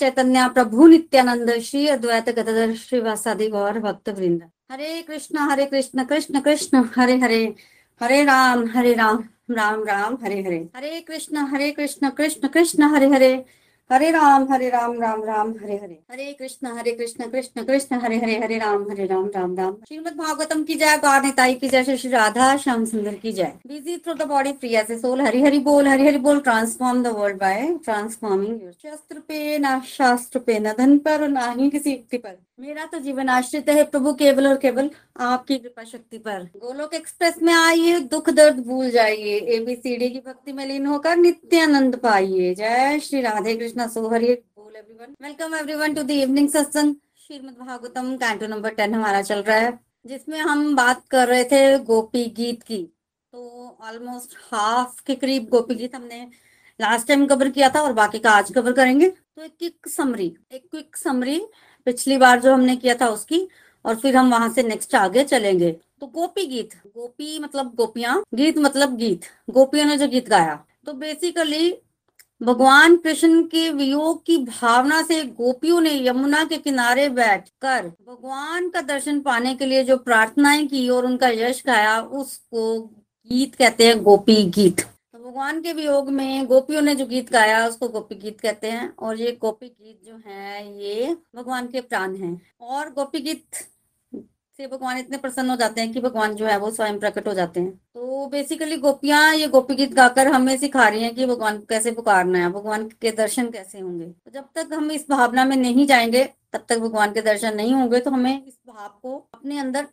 चैतन्य प्रभु नित्यानंद, श्री अद्वैत गदाधर श्रीवासादि गौर भक्त वृंद हरे कृष्ण हरे कृष्ण कृष्ण कृष्ण, हरे हरे। हरे राम हरे राम राम राम, हरे हरे। हरे कृष्ण हरे कृष्ण कृष्ण कृष्ण, हरे हरे। हरे राम हरे राम राम राम, हरे हरे। हरे कृष्ण हरे कृष्ण कृष्ण कृष्ण, हरे हरे हरे राम हरे राम राम राम। श्रीमद भागवतम की जय, गौर निताई की जय, श्री राधा, श्याम सुंदर की जय। Busy through the body free as a soul Hari Hari बोल हरि हरि बोल transform the world by transforming your शस्त्र पे ना शास्त्र पे न धन पर ना ही किसी युक्ति पर मेरा तो जीवन आश्रित है प्रभु केवल और केवल आपकी कृपा शक्ति पर। गोलोक एक्सप्रेस में आइए, दुख दर्द भूल जाइए एबीसीडी की भक्ति में लीन होकर नित्यानंद पाइए। जय श्री राधे कृष्ण। सो हरि बोल everyone welcome everyone to the evening satsang Shrimad Bhagavatam canto number ten हमारा चल रहा है, जिसमें हम बात कर रहे थे गोपी गीत की। तो ऑलमोस्ट हाफ़ के करीब गोपी गीत हमने लास्ट टाइम कवर किया था और बाकी का आज कवर करेंगे। तो एक क्विक समरी एक क्विक समरी पिछली बार जो हमने किया था उसकी, और फिर हम वहाँ से नेक्स्ट आगे चलेंगे। तो गोपी गीत, गोपी मतलब गोपियाँ, गीत मतलब गीत, गोपियों ने जो गीत गाया। तो बेसिकली भगवान कृष्ण के वियोग की भावना से गोपियों ने यमुना के किनारे बैठकर भगवान का दर्शन पाने के लिए जो प्रार्थनाएँ की और उनका यश गाया, उसको गीत कहते हैं गोपी गीत। तो भगवान के वियोग में गोपियों ने जो गीत गाया, उसको गोपी गीत कहते हैं। और ये गोपी गीत जो है, ये भगवान के प्राण हैं। और गोपी गीत से भगवान इतने प्रसन्न हो जाते हैं कि भगवान जो है वो स्वयं प्रकट हो जाते हैं। तो बेसिकली गोपियाँ ये गोपी गीत गाकर हमें सिखा रही हैं कि भगवान को कैसे पुकारना है, भगवान के दर्शन कैसे होंगे। तो जब तक हम इस भावना में नहीं जाएँगे, तब तक भगवान के दर्शन नहीं होंगे तो हमें इस भाव को अपने अंदर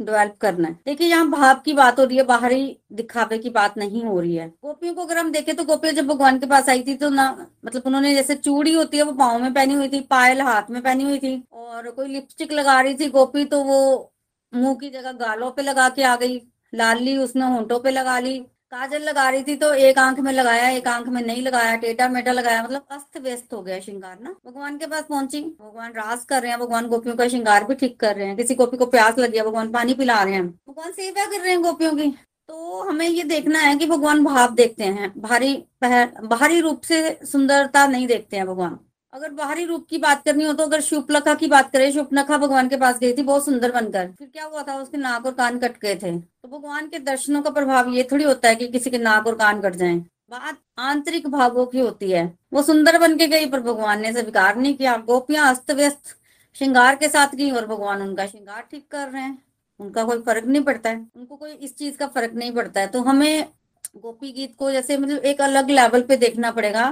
डेवलप करना है। देखिए, यहाँ भाव की बात हो रही है, बाहरी दिखावे की बात नहीं हो रही है। गोपियों को अगर हम देखें तो गोपियाँ जब भगवान के पास आई थी तो ना मतलब उन्होंने जैसे चूड़ी होती है, वो पाओ में पहनी हुई थी, पायल हाथ में पहनी हुई थी और कोई लिपस्टिक लगा रही थी गोपी तो वो मुँह की जगह गालों पे लगा के आ गई, लाल ली उसने, होंठों पे लगा ली। काजल लगा रही थी तो एक आँख में लगाया, एक आँख में नहीं लगाया टेटा मेटा लगाया मतलब अस्त व्यस्त हो गया श्रृंगार ना। भगवान के पास पहुँची, भगवान रास कर रहे हैं, भगवान गोपियों का श्रृंगार भी ठीक कर रहे हैं, किसी गोपी को प्यास लग गया भगवान पानी पिला रहे हैं। भगवान सेवा कर रहे हैं गोपियों की। तो हमें ये देखना है कि भगवान भाव देखते हैं, भारी बाहरी रूप से सुंदरता नहीं देखते हैं भगवान। अगर बाहरी रूप की बात करनी हो तो अगर शुपलखा की बात करें शुभनखा भगवान के पास गई थी, बहुत सुंदर बनकर। फिर क्या हुआ था, उसके नाक और कान कट गए थे। तो भगवान के दर्शनों का प्रभाव ये थोड़ी होता है कि किसी के नाक और कान कट जाएँ। बात आंतरिक भावों की होती है। वो सुंदर बन के गई, पर भगवान ने स्वीकार नहीं किया। गोपियाँ अस्त व्यस्त श्रृंगार के साथ गई और भगवान उनका श्रृंगार ठीक कर रहे हैं। उनका कोई फ़र्क नहीं पड़ता है। उनको कोई इस चीज़ का फ़र्क नहीं पड़ता है। तो हमें गोपी गीत को जैसे मतलब एक अलग लेवल पे देखना पड़ेगा।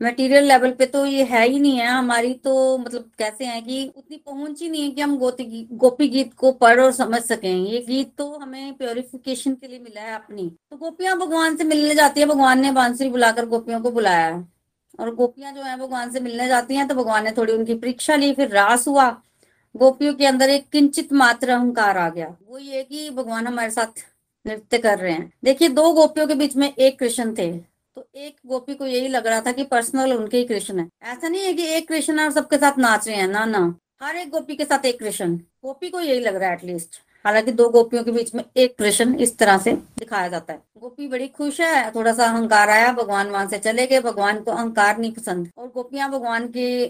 मटेरियल लेवल पे तो ये है ही नहीं है। हमारी तो मतलब कैसे है कि उतनी पहुँच ही नहीं है कि हम गोती गोपी गीत को पढ़ और समझ सकें। ये गीत तो हमें प्योरिफिकेशन के लिए मिला है अपनी। तो गोपियाँ भगवान से मिलने जाती है, भगवान ने बांसुरी बुलाकर गोपियों को बुलाया। है और गोपियाँ जो है, भगवान से मिलने जाती हैं तो भगवान ने थोड़ी उनकी परीक्षा ली, फिर रास हुआ। गोपियों के अंदर एक किंचित मात्र अहंकार आ गया। वो ये कि भगवान हमारे साथ नृत्य कर रहे हैं। देखिए, दो गोपियों के बीच में एक कृष्ण थे। तो एक गोपी को यही लग रहा था कि पर्सनल उनके ही कृष्ण है। ऐसा नहीं है कि एक कृष्ण और सबके साथ नाच रहे हैं, ना ना। हर एक गोपी के साथ एक कृष्ण। गोपी को यही लग रहा है एटलीस्ट हालाँकि दो गोपियों के बीच में एक कृष्ण इस तरह से दिखाया जाता है। गोपी बड़ी खुश है, थोड़ा सा अहंकार आया, भगवान वहाँ से चले गए, भगवान को अहंकार नहीं पसंद। और गोपियाँ भगवान के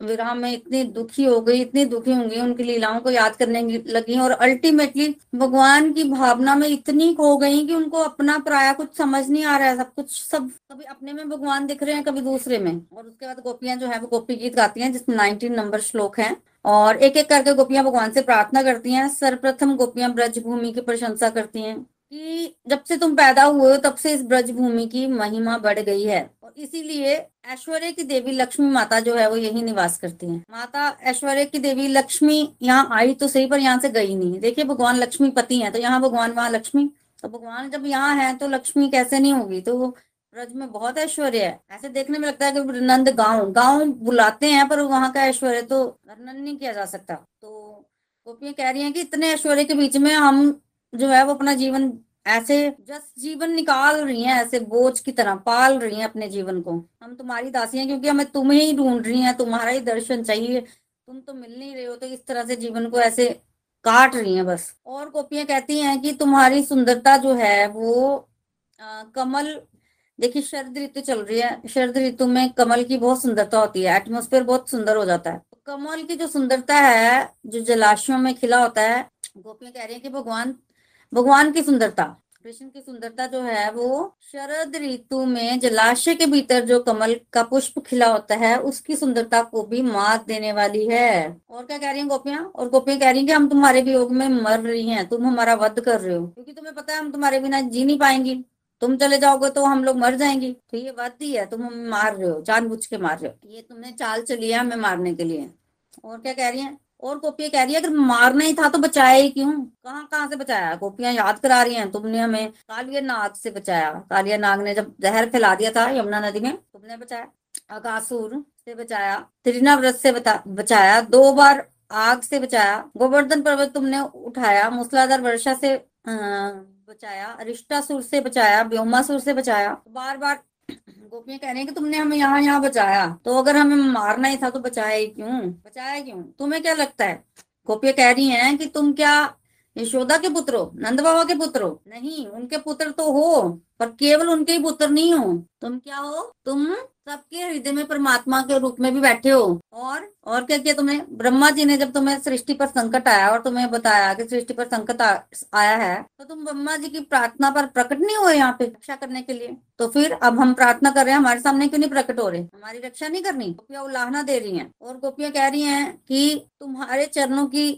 विराम में इतनी दुखी हो गई, इतनी दुखी होंगी, उनकी लीलाओं को याद करने लगी और अल्टीमेटली भगवान की भावना में इतनी खो गई कि उनको अपना पराया कुछ समझ नहीं आ रहा है, सब कुछ, सब कभी अपने में भगवान दिख रहे हैं, कभी दूसरे में। और उसके बाद गोपियाँ जो है, वो गोपी गीत गाती हैं, जिसमें नाइनटीन नंबर श्लोक है। और एक एक करके गोपियाँ भगवान से प्रार्थना करती हैं, सर्वप्रथम गोपियाँ ब्रज भूमि की प्रशंसा करती हैं। कि जब से तुम पैदा हुए हो, तब से इस ब्रज भूमि की महिमा बढ़ गई है। और इसीलिए ऐश्वर्य की देवी लक्ष्मी माता जो है, वो यही निवास करती है। माता ऐश्वर्य की देवी लक्ष्मी यहाँ आई तो सही, पर यहाँ से गई नहीं। देखिए, भगवान लक्ष्मी पति है तो यहाँ भगवान, वहाँ लक्ष्मी। तो भगवान जब यहाँ है तो लक्ष्मी कैसे नहीं होगी? तो ब्रज में बहुत ऐश्वर्य है। ऐसे देखने में लगता है कि नंद गाँव गाँव बुलाते हैं, पर वहाँ का ऐश्वर्य तो वर्णन नहीं किया जा सकता। तो गोपियाँ कह रही हैं कि इतने ऐश्वर्य के बीच में हम जो है वो अपना जीवन ऐसे जस जीवन निकाल रही हैं ऐसे बोझ की तरह पाल रही हैं अपने जीवन को। हम तुम्हारी दासी हैं क्योंकि हमें तुम्हें ही ढूंढ रही हैं तुम्हारा ही दर्शन चाहिए। तुम तो मिल नहीं रहे हो तो इस तरह से जीवन को ऐसे काट रही हैं बस। और गोपियाँ कहती हैं कि तुम्हारी सुंदरता जो है वो आ, कमल देखिए शरद ऋतु चल रही है। शरद ऋतु में कमल की बहुत सुंदरता होती है एटमोस्फेयर बहुत सुंदर हो जाता है। कमल की जो सुंदरता है जो जलाशयों में खिला होता है गोपियाँ कह रही है कि भगवान भगवान की सुंदरता। कृष्ण की सुंदरता जो है वो शरद ऋतु में जलाशय के भीतर जो कमल का पुष्प खिला होता है, उसकी सुंदरता को भी मात देने वाली है। और क्या कह रही है गोपियाँ? और गोपियाँ कह रही हैं कि हम तुम्हारे वियोग में मर रही हैं, तुम हमारा वध कर रहे हो। क्योंकि तुम्हें पता है हम तुम्हारे बिना जी नहीं पाएँगी। तुम चले जाओगे तो हम लोग मर जाएँगे। तो ये बात ही है, तुम हमें मार रहे हो, जानबूझ के मार रहे हो। ये तुमने चाल चली है हमें मारने के लिए। और क्या कह रही है? और गोपियाँ कह रही है, अगर मारना ही था तो बचाया ही क्यों? कहाँ कहाँ से बचाया? गोपियाँ याद करा रही हैं तुमने हमें। कालिया नाग से बचाया। कालिया नाग ने जब जहर फैला दिया था यमुना नदी में, तुमने बचाया। अकासुर से बचाया। त्रिनाव्रत से बचाया। दो बार आग से बचाया। गोवर्धन पर्वत तुमने उठाया। मूसलाधार वर्षा से बचाया। अरिष्टासुर से बचाया। व्योमासुर से बचाया। बार बार गोपियाँ कह रही है कि तुमने हमें यहाँ यहाँ बचाया। तो अगर हमें मारना ही था तो बचाया क्यों? बचाया क्यों? तुम्हें क्या लगता है? गोपियाँ कह रही हैं कि तुम क्या यशोदा के पुत्र हो? नंद बाबा के पुत्र हो? नहीं, उनके पुत्र तो हो, पर केवल उनके ही पुत्र नहीं हो। तुम क्या हो? तुम सबके हृदय में परमात्मा के रूप में भी बैठे हो। और और क्या किया तुम्हें ब्रह्मा जी ने जब तुम्हें सृष्टि पर संकट आया और तुम्हें बताया कि सृष्टि पर संकट आया है तो तुम ब्रह्मा जी की प्रार्थना पर प्रकट नहीं हुए यहाँ पे रक्षा करने के लिए? तो फिर अब हम प्रार्थना कर रहे हैं, हमारे सामने क्यों नहीं प्रकट हो रहे? हमारी रक्षा नहीं करनी। गोपियाँ उल्लाहना दे रही है और गोपियाँ कह रही है कि तुम्हारे चरणों की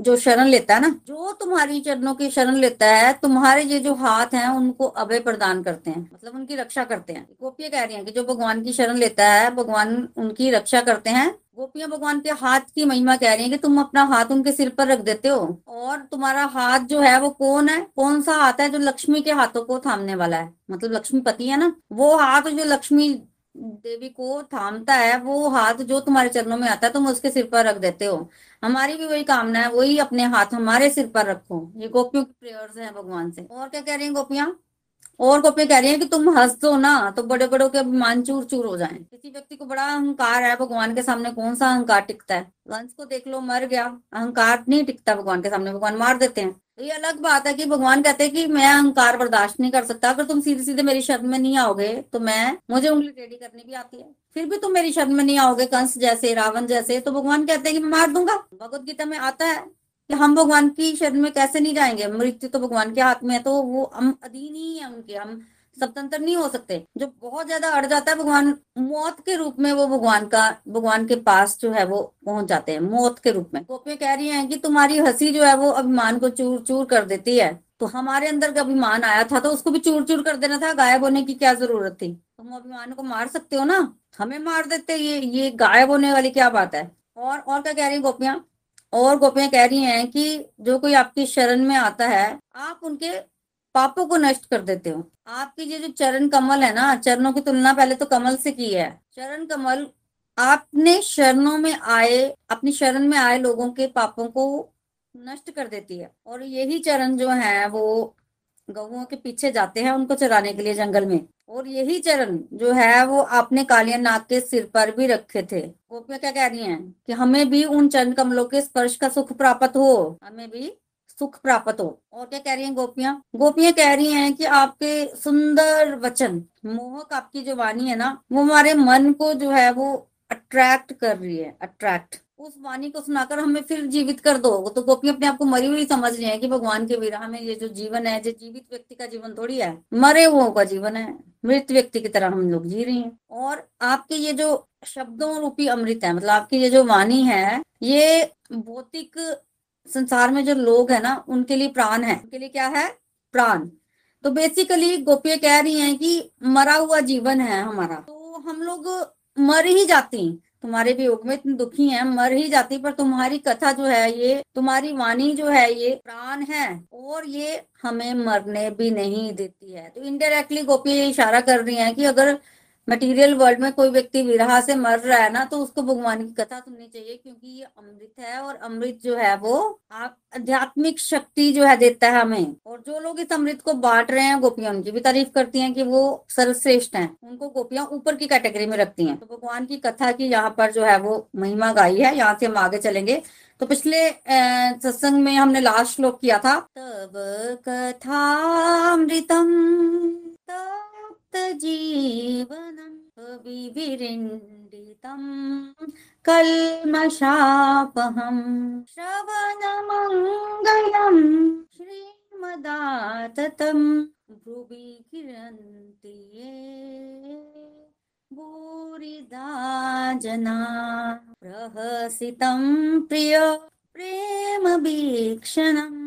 जो शरण लेता है ना, जो तुम्हारी चरणों की शरण लेता है, तुम्हारे ये जो हाथ हैं, उनको अभय प्रदान करते हैं मतलब उनकी रक्षा करते हैं। गोपियाँ कह रही हैं कि जो भगवान की शरण लेता है, भगवान उनकी रक्षा करते हैं। गोपियाँ भगवान के हाथ की महिमा कह रही है कि तुम अपना हाथ उनके सिर पर रख देते हो। और तुम्हारा हाथ जो है, वो कौन है? कौन सा हाथ है जो लक्ष्मी के हाथों को थामने वाला है? मतलब लक्ष्मी पति है ना? वो हाथ जो लक्ष्मी देवी को थामता है, वो हाथ जो तुम्हारे चरणों में आता है, तुम उसके सिर पर रख देते हो। हमारी भी वही कामना है, वही अपने हाथ हमारे सिर पर रखो। ये गोपियों की प्रेयर्स है भगवान से। और क्या कह रही है गोपियाँ? और गोपियाँ कह रही है कि तुम हंस दो ना तो बड़े बड़ों के अभिमान चूर चूर हो जाए। किसी व्यक्ति को बड़ा अहंकार है, भगवान के सामने कौन सा अहंकार टिकता है? वंश को देख लो, मर गया। अहंकार नहीं टिकता भगवान के सामने, भगवान मार देते हैं। ये अलग बात है कि भगवान कहते हैं कि मैं अहंकार बर्दाश्त नहीं कर सकता। अगर तुम सीधे सीधे मेरी शब्द में नहीं आओगे तो मैं, मुझे उंगली टेढ़ी करनी भी आती है। फिर भी तुम मेरी शब्द में नहीं आओगे, कंस जैसे, रावण जैसे तो भगवान कहते हैं कि मैं मार दूँगा। भगवत गीता में आता है कि हम भगवान की शरण में कैसे नहीं जाएँगे। मृत्यु तो भगवान के हाथ में है तो वो हम अधीन ही है उनके। हम स्वतंत्र नहीं हो सकते। जो बहुत ज़्यादा अड़ जाता है, भगवान मौत के रूप में वो भगवान का, भगवान के पास जो है वो पहुँच जाते हैं, मौत के रूप में। गोपियाँ कह रही हैं कि तुम्हारी हँसी जो है वो अभिमान को चूर चूर कर देती है। तो हमारे अंदर का अभिमान आया था तो उसको भी चूर चूर कर देना था, गायब होने की क्या ज़रूरत थी? तुम अभिमान को मार सकते हो ना? हमें मार देते ये ये गायब होने वाली क्या बात है? और और क्या कह रही है गोपियाँ? और गोपियाँ कह रही हैं कि जो कोई आपकी शरण में आता है, आप उनके पापों को नष्ट कर देते हो। आपकी ये जो चरण कमल है ना, चरणों की तुलना पहले तो कमल से की है। चरण कमल, आपने शरणों में आए, अपनी शरण में आए लोगों के पापों को नष्ट कर देती है। और यही चरण जो है, वो गऊ के पीछे जाते हैं उनको चराने के लिए जंगल में। और यही चरण जो है, वो आपने कालिया नाग के सिर पर भी रखे थे। गोपियाँ क्या कह रही हैं? कि हमें भी उन चरण कमलों के स्पर्श का सुख प्राप्त हो। हमें भी सुख प्राप्त हो। और क्या कह रही हैं गोपियाँ? गोपियाँ कह रही हैं कि आपके सुंदर वचन, मोहक आपकी जो वाणी है ना, वो हमारे मन को जो है वो अट्रैक्ट कर रही है अट्रैक्ट उस वाणी को सुनाकर हमें फिर जीवित कर दो। तो गोपी अपने आप को मरी हुई समझ रही है कि भगवान के विराह में ये जो जीवन है, जो जीवित व्यक्ति का जीवन थोड़ी है, मरे हुओं का जीवन है, मृत व्यक्ति की तरह हम लोग जी रहे हैं। और आपके ये जो शब्दों रूपी अमृत है मतलब आपकी ये जो वाणी है, ये भौतिक संसार में जो लोग है ना, उनके लिए प्राण है। उनके लिए क्या है? प्राण। तो बेसिकली गोपियाँ कह रही हैं कि मरा हुआ जीवन है हमारा। तो हम लोग मर ही जाती तुम्हारे वियोग में तुम दुखी हैं, मर ही जाती पर तुम्हारी कथा जो है ये, तुम्हारी वाणी जो है ये प्राण है और ये हमें मरने भी नहीं देती है। तो इनडायरेक्टली गोपी इशारा कर रही है कि अगर मटेरियल वर्ल्ड में कोई व्यक्ति विरहा से मर रहा है ना तो उसको भगवान की कथा सुननी चाहिए, क्योंकि ये अमृत है और अमृत जो है वो आप आध्यात्मिक शक्ति जो है देता है हमें। और जो लोग इस अमृत को बांट रहे हैं, गोपियाँ उनकी भी तारीफ़ करती हैं कि वो सर्वश्रेष्ठ हैं। उनको गोपियाँ ऊपर की कैटेगरी में रखती हैं। तो भगवान की कथा की यहाँ पर जो है वो महिमा गाई है, यहाँ से हम आगे चलेंगे। तो पिछले सत्संग में हमने लास्ट श्लोक किया था तब कथा अमृतम जीवनम् विविरिण्डितम् कल्मषापहम् श्रवणमङ्गलम् श्रीमदाततम् भ्रुवि किरन्ति ये भूरिदा जना प्रहसितं प्रिय प्रेमवीक्षणम्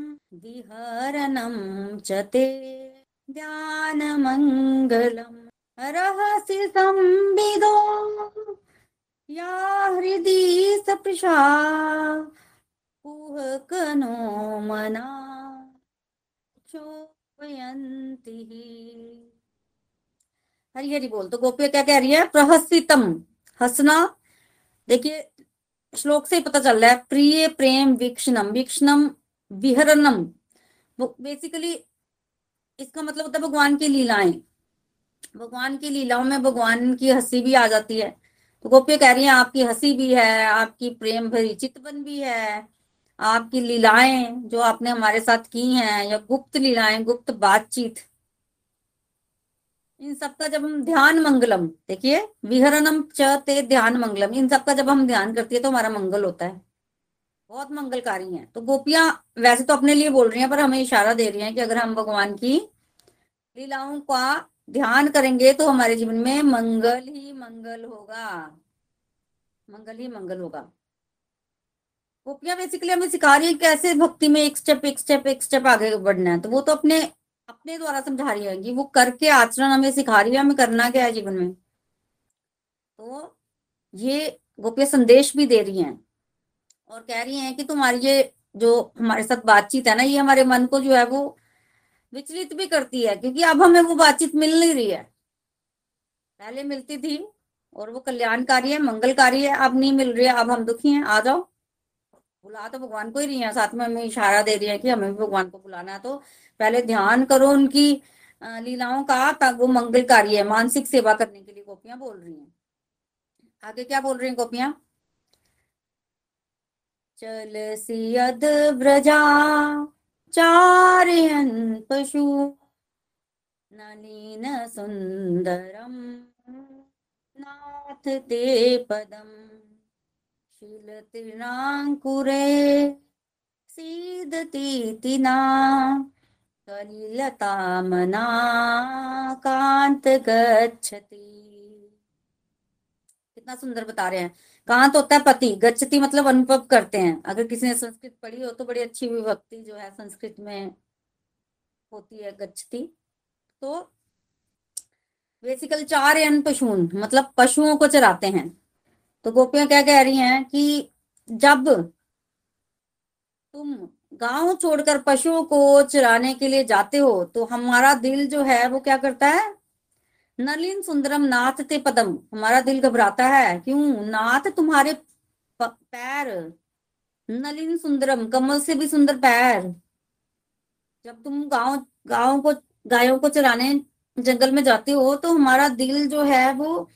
विहरणं च ते ध्यानमङ्गलम् रहसि संविदो। या हृदि सपृशा कुहकनो मना। चोपयन्ति हरी हरी बोल तो गोपिया क्या कह रही है? प्रहसितम हंसना। देखिए, श्लोक से पता चल रहा है, प्रिय, प्रेम, वीक्षणम। वीक्षणम, विहरणम। बेसिकली इसका मतलब होता है भगवान की लीलाएँ। भगवान की लीलाओं में भगवान की हँसी भी आ जाती है। तो गोपिया कह रही है, आपकी हँसी भी है, आपकी प्रेम भरी चितवन भी है। आपकी लीलाएँ जो आपने हमारे साथ की हैं, या गुप्त लीलाएँ, गुप्त बातचीत, इन सबका जब हम ध्यान मंगलम, देखिए, विहरणम चे ध्यान मंगलम, इन सबका जब हम ध्यान करती है तो हमारा मंगल होता है। बहुत मंगलकारी हैं। तो गोपियाँ वैसे तो अपने लिए बोल रही हैं, पर हमें इशारा दे रही हैं कि अगर हम भगवान की लीलाओं का ध्यान करेंगे तो हमारे जीवन में मंगल ही मंगल होगा। मंगल ही मंगल होगा। गोपियाँ बेसिकली हमें सिखा रही है कैसे भक्ति में एक स्टेप एक स्टेप एक स्टेप आगे बढ़ना है। तो वो तो अपने अपने द्वारा समझा रही है कि वो करके आचरण हमें सिखा रही है, हमें करना क्या है जीवन में? तो ये गोपियाँ संदेश भी दे रही हैं। और कह रही हैं कि तुम्हारी ये जो हमारे साथ बातचीत है ना, ये हमारे मन को जो है वो विचलित भी करती है, क्योंकि अब हमें वो बातचीत मिल नहीं रही है। पहले मिलती थी और वो कल्याणकारी है, मंगलकारी है, अब नहीं मिल रही है, अब हम दुखी हैं, आ जाओ। बुला तो भगवान को ही रही है, साथ में हमें इशारा दे रही है कि हमें भी भगवान को बुलाना है तो पहले ध्यान करो उनकी लीलाओं का वो मंगलकारी है, मानसिक सेवा करने के लिए गोपियाँ बोल रही हैं। आगे क्या बोल रही हैं गोपियाँ? चलसि यद व्रजा, चारयन् पशु, नलिन सुन्दरम्, नाथ ते पदम्। शिलतिर्णाङ्कुरे सीदतीति ना कलिलतामना कांत गच्छति। कितना सुंदर बता रहे हैं। कहा तो होता है पति, गच्छति मतलब अनुभव करते हैं। अगर किसी ने संस्कृत पढ़ी हो तो बड़ी अच्छी विभक्ति जो है संस्कृत में होती है गच्छति। तो बेसिकल चार अन पशुन मतलब पशुओं को चराते हैं। तो गोपियाँ क्या कह रही हैं कि जब तुम गाँव छोड़कर पशुओं को चराने के लिए जाते हो तो हमारा दिल जो है वो क्या करता है? नलिन सुंदरम नाथ ते पदम। हमारा दिल घबराता है। क्यों? नाथ तुम्हारे पैर। नलिन सुंदरम, कमल से भी सुंदर पैर। जब तुम गाँव गाँव को, गायों को चराने जंगल में जाते हो तो हमारा दिल जो है वो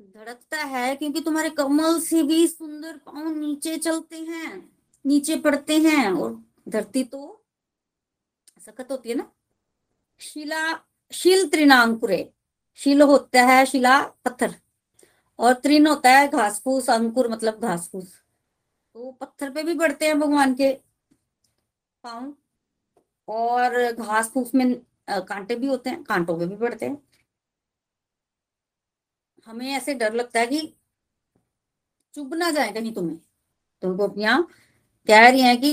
धड़कता है, क्योंकि तुम्हारे कमल से भी सुंदर पाँव नीचे चलते हैं, नीचे पड़ते हैं, और धरती तो सखत होती है ना? शिला शिल त्रिनांकुरे। शिल होता है शिला पत्थर और त्रिन होता है घास फूस अंकुर मतलब घास फूस तो पत्थर पे भी बढ़ते हैं भगवान के पाँव और घास फूस में कांटे भी होते हैं, कांटों पे भी बढ़ते हैं। हमें ऐसे डर लगता है कि चुभ ना जाए कहीं तुम्हें। तो गोपियाँ कह रही हैं कि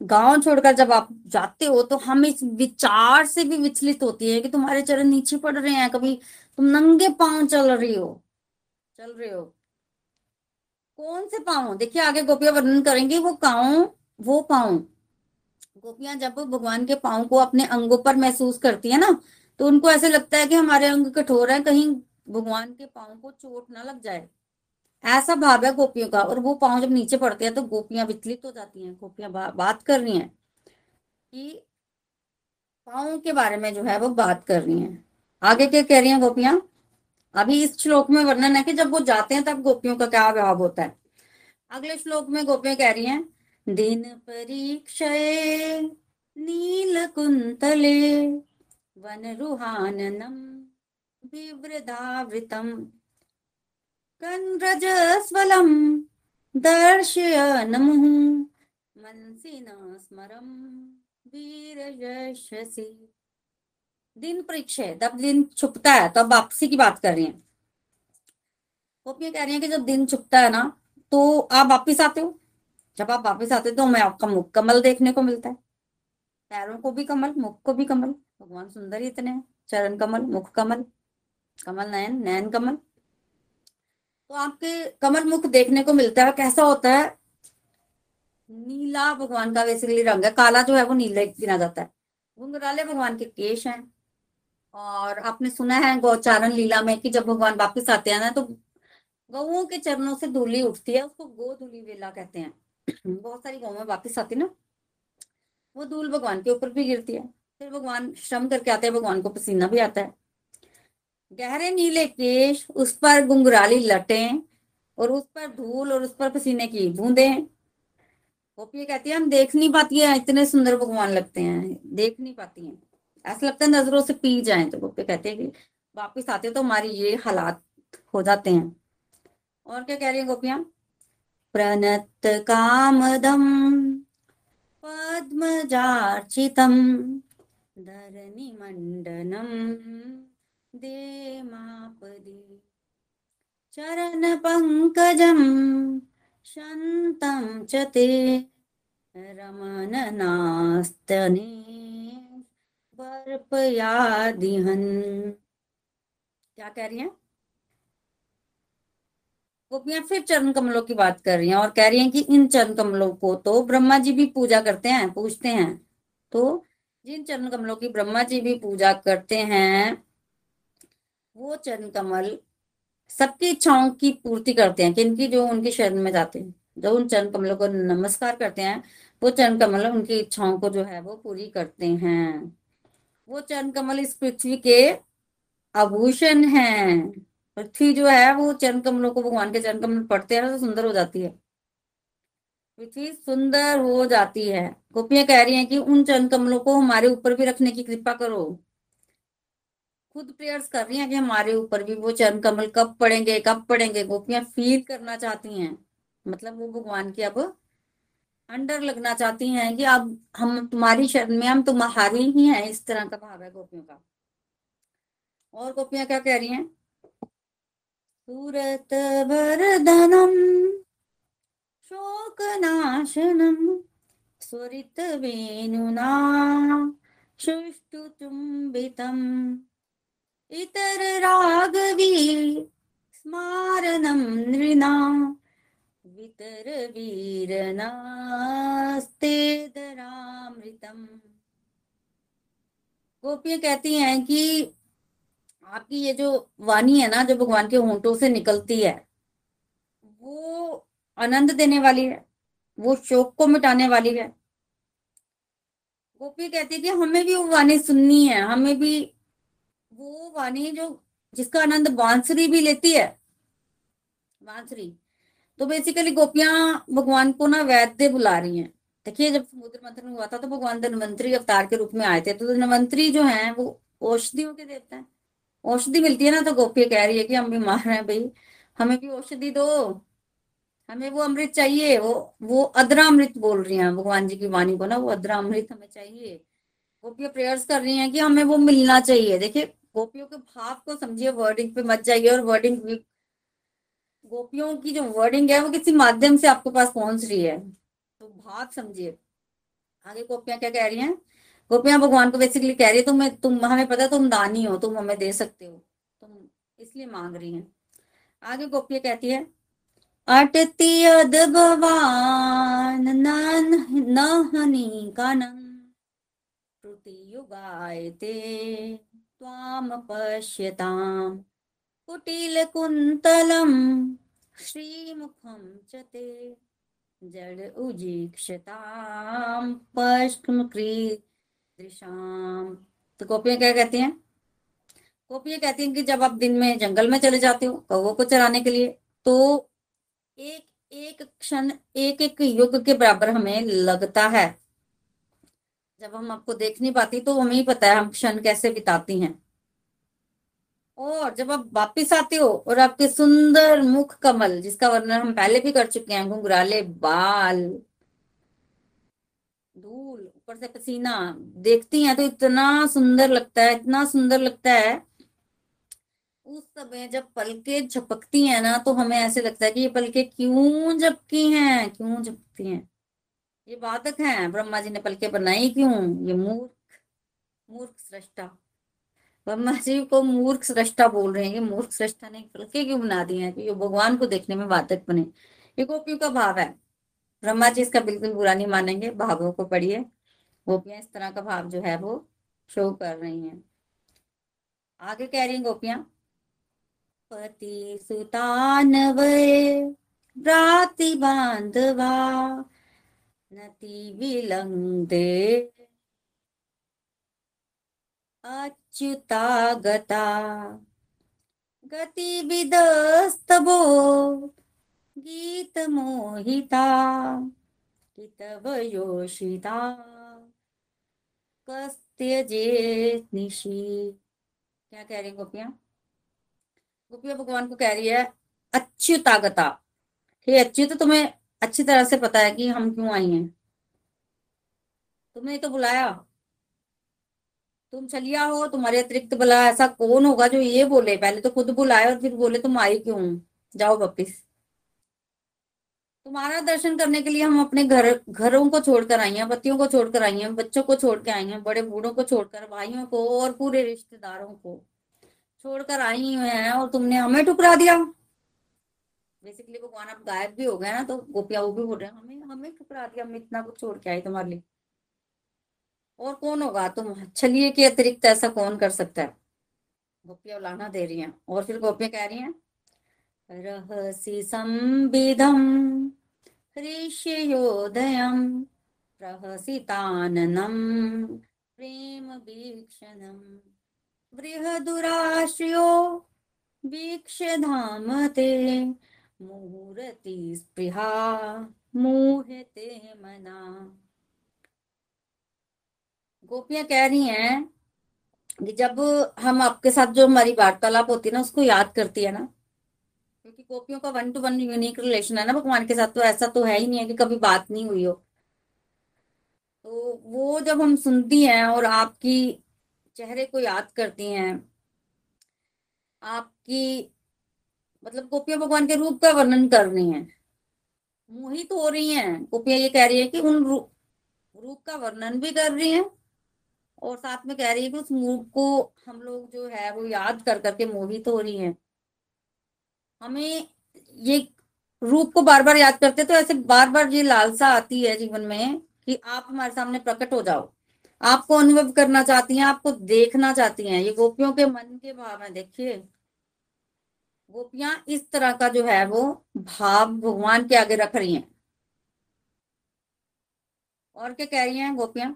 गाँव छोड़कर जब आप जाते हो तो हम इस विचार से भी विचलित होती है कि तुम्हारे चरण नीचे पड़ रहे हैं, कभी तुम नंगे पाँव चल रही हो, चल रहे हो। कौन से पाँव? देखिए, आगे गोपियाँ वर्णन करेंगे, वो पाँव वो पाँव। गोपियाँ जब भगवान के पाँव को अपने अंगों पर महसूस करती है ना तो उनको ऐसे लगता है कि हमारे अंग कठोर है, कहीं भगवान के पाँव को चोट ना लग जाए। ऐसा भाव है गोपियों का और वो पाँव जब नीचे पड़ते हैं तो गोपियाँ विचलित हो जाती हैं गोपियाँ बा, बात कर रही हैं कि पाँव के बारे में जो है वो बात कर रही हैं। आगे क्या कह रही हैं गोपियाँ? अभी इस श्लोक में वर्णन है कि जब वो जाते हैं तब गोपियों का क्या भाव होता है? अगले श्लोक में गोपियाँ कह रही हैं दिन परीक्षये नील कुंतले वन रुहाननम विवृदावृतम कन्रजस्वलं दर्शयनमुः मनसि न स्मरम वीर दिन परीक्षा जब दिन छुपता है, तब वापसी की बात कर रही हैं। गोपियाँ कह रही हैं कि जब दिन छुपता है ना तो आप वापिस आते हो? जब आप वापिस आते हो तो हमें आपका मुख कमल देखने को मिलता है। पैरों को भी कमल, मुख को भी कमल, भगवान सुंदर ही इतने चरण कमल, मुख कमल कमल नयन नयन कमल। तो आपके कमल मुख देखने को मिलता है, कैसा होता है? नीला भगवान का बेसिकली रंग है, काला जो है वो नीला गिना जाता है। घुंघराले भगवान के केश हैं। और आपने सुना है गौचारण लीला में कि जब भगवान वापस आते हैं ना तो गौओं के चरणों से धूली उठती है, उसको गो धूली वेला कहते हैं। बहुत सारी गौ में वापिस आती ना, वो धूल भगवान के ऊपर भी गिरती है। फिर भगवान श्रम करके आते हैं, भगवान को पसीना भी आता है। गहरे नीले केश उस पर गुंगराली लटें और उस पर धूल और उस पर पसीने की बूंदे। गोपियाँ कहती है, हम देख नहीं पाती है, इतने सुंदर भगवान लगते हैं। देख नहीं पाती है। ऐसा लगता है नज़रों से पी जाए। तो गोपियाँ कहते हैं कि, वापिस आते तो हमारी ये हालात हो जाते हैं। और क्या कह रही है गोपिया? प्रणत कामदम पद्मजार्चितम धरणी मंडनम दे मापदे चरण पंकजम शंतम च ते। रमन नास्तने। बर्पयादिहन क्या कह रही हैं? गोपियाँ फिर चरण कमलों की बात कर रही हैं और कह रही हैं कि इन चरण कमलों को तो ब्रह्मा जी भी पूजा करते हैं पूछते हैं। तो जिन चरण कमलों की ब्रह्मा जी भी पूजा करते हैं वो चरण कमल सबकी इच्छाओं की पूर्ति करते हैं, किनकी, जो उनके शरण में जाते हैं। जो उन चरण कमलों को नमस्कार करते हैं, वो चरण कमल उनकी इच्छाओं को जो है, वो पूरी करते हैं। वो चरण कमल इस पृथ्वी के आभूषण हैं। पृथ्वी जो है, वो चरण कमलों को भगवान के चरण कमल पढ़ते हैं तो सुंदर हो जाती है। पृथ्वी सुंदर हो जाती है। गोपियाँ कह रही हैं कि उन चरण कमलों को हमारे ऊपर भी रखने की कृपा करो। खुद प्रेयर्स कर रही हैं कि हमारे ऊपर भी वो चरण कमल कब पड़ेंगे कब पड़ेंगे? गोपियाँ फील करना चाहती हैं। मतलब वो भगवान की अब अंडर लगना चाहती हैं कि अब हम तुम्हारी शरण में, हम तुम्हारी ही हैं। इस तरह का भाव है गोपियों का। और गोपियाँ क्या कह रही हैं? सूरत वरदनम शोकनाशनम स्वरित वेणुना सुष्टु चुंबितम इतर रागवी स्मारणं नृणा। वितर वीरनास्तेदरामृतम गोपियाँ कहती हैं कि आपकी ये जो वाणी है ना, जो भगवान के होंठों से निकलती है, वो आनंद देने वाली है, वो शोक को मिटाने वाली है। गोपी कहती है कि हमें भी वो वाणी सुननी है, हमें भी वो वाणी जो, जिसका आनंद बांसुरी भी लेती है। बांसुरी। तो बेसिकली गोपियाँ भगवान को ना वैद्य बुला रही हैं। देखिए, जब समुद्र मंथन हुआ था तो भगवान धनवंतरी अवतार के रूप में आए थे। तो धनवंतरी जो है, वो औषधियों के देवता है। औषधि मिलती है ना तो गोपिया कह रही है कि हम बीमार हैं भाई। हमें भी औषधि दो। हमें वो अमृत चाहिए। वो वो अदरा अमृत बोल रही हैं भगवान जी की वाणी को ना। वो अदरा अमृत हमें चाहिए। गोपियाँ प्रेयर्स कर रही हैं कि हमें वो मिलना चाहिए। देखिए गोपियों के भाव को समझिए वर्डिंग पे मत जाइए और वर्डिंग गोपियों की जो वर्डिंग है, वो किसी माध्यम से आपके पास पहुँच रही है। तो भाव समझिए। आगे गोपियाँ क्या कह रही हैं? गोपियाँ, भगवान को बेसिकली कह रही है, तुम्हें तुम हमें पता तुम दानी हो, तुम हमें दे सकते हो। तुम इसलिए मांग रही हैं। आगे गोपियाँ कहती है, अटती अद भवान न हनी कानम युगायते। त्वाम पश्यताम। कुटिल कुंतलम च ते जड़ उजीक्षताम तो गोपियाँ क्या कहती हैं? गोपियाँ कहती हैं कि जब आप दिन में जंगल में चले जाते हो कौवों को चराने के लिए तो एक एक क्षण, एक एक युग के बराबर हमें लगता है। जब हम आपको देख नहीं पाती तो हमें ही पता है हम क्षण कैसे बिताती हैं। और जब आप वापिस आते हो, और आपके सुंदर मुख कमल, जिसका वर्णन हम पहले भी कर चुके हैं, घुंघराले बाल, धूल, ऊपर से पसीना, देखती हैं तो इतना सुंदर लगता है, इतना सुंदर लगता है। उस समय जब पलके झपकती हैं ना तो हमें ऐसे लगता है कि ये पलके क्यों झपकी हैं, क्यों झपकती हैं? ये बाधक हैं, ब्रह्मा जी ने पलके बनाई क्यों? ये मूर्ख मूर्ख सृष्टा। ब्रह्मा जी को मूर्ख सृष्टा बोल रहे हैं। कि मूर्ख सृष्टा ने पलके क्यों बना दिए हैं? क्योंकि भगवान को देखने में बाधक बने। ये गोपियों का भाव है। ब्रह्मा जी इसका बिल्कुल बुरा नहीं मानेंगे। भावों को पढ़िए। गोपियाँ इस तरह का भाव जो है वो शो कर रही हैं। आगे कह रही हैं गोपियाँ, पति सुतान वे राति बांधवा नति विलंदे अच्युता गता। गतिविदस्तभो। गीतमोहिता हितवयोषिता कस्त्यजे निशी। क्या कह रही गोपियाँ? गोपिया भगवान को कह रही है अच्युतागता हे अच्युत, तुम्हें अच्छी तरह से पता है कि हम क्यों आई हैं। तुमने तो बुलाया। तुम चलिया हो, तुम्हारे अतिरिक्त बुला ऐसा कौन होगा जो ये बोले? पहले तो खुद बुलाए और फिर बोले तुम आई क्यों? जाओ वापिस। तुम्हारा दर्शन करने के लिए हम अपने घर, घरों को छोड़कर आई हैं, पतियों को छोड़कर आई हैं, बच्चों को छोड़ के आई हैं, बड़े बूढ़ों को छोड़कर, भाइयों को और पूरे रिश्तेदारों को छोड़कर आई हुए हैं और तुमने हमें ठुकरा दिया। बेसिकली भगवान अब गायब भी हो गए ना तो गोपिया वो भी बोल रहे हैं, हमें हमें ठुकरा दिया हम इतना कुछ छोड़ के आए तुम्हारे लिए। और कौन होगा? तुम छलिए के अतिरिक्त ऐसा कौन कर सकता है? गोपियाँ उलाना दे रही हैं, और फिर गोपियाँ कह रही हैं, रहसी संविधम हृष्योदयम प्रहसिताननम प्रेम वीक्षणम बृहदुराश्रियो वीक्ष धाम ते मुहूर्ति स्पृहा मुहते मना। गोपियाँ कह रही हैं कि जब हम आपके साथ जो हमारी वार्तालाप होती है ना, उसको याद करती है ना, क्योंकि गोपियों का one to one unique relation है ना, भगवान के साथ तो ऐसा तो है ही नहीं है कि कभी बात नहीं हुई हो। तो वो जब हम सुनती हैं और आपकी चेहरे को याद करती हैं, आपकी मतलब गोपियाँ भगवान के रूप का वर्णन कर रही हैं। मोहित हो रही हैं। गोपियाँ ये कह रही है कि उन रूप का वर्णन भी कर रही हैं और साथ में कह रही है कि उस मूव को हम लोग जो है वो याद कर करके मोहित हो रही हैं। हमें ये रूप को बार बार याद करते तो ऐसे बार बार ये लालसा आती है जीवन में कि आप हमारे सामने प्रकट हो जाओ। आपको अनुभव करना चाहती हैं, आपको देखना चाहती हैं। ये गोपियों के मन के भाव है, देखिए। गोपियाँ इस तरह का जो है वो भाव भगवान के आगे रख रही हैं। और क्या कह रही हैं गोपियाँ?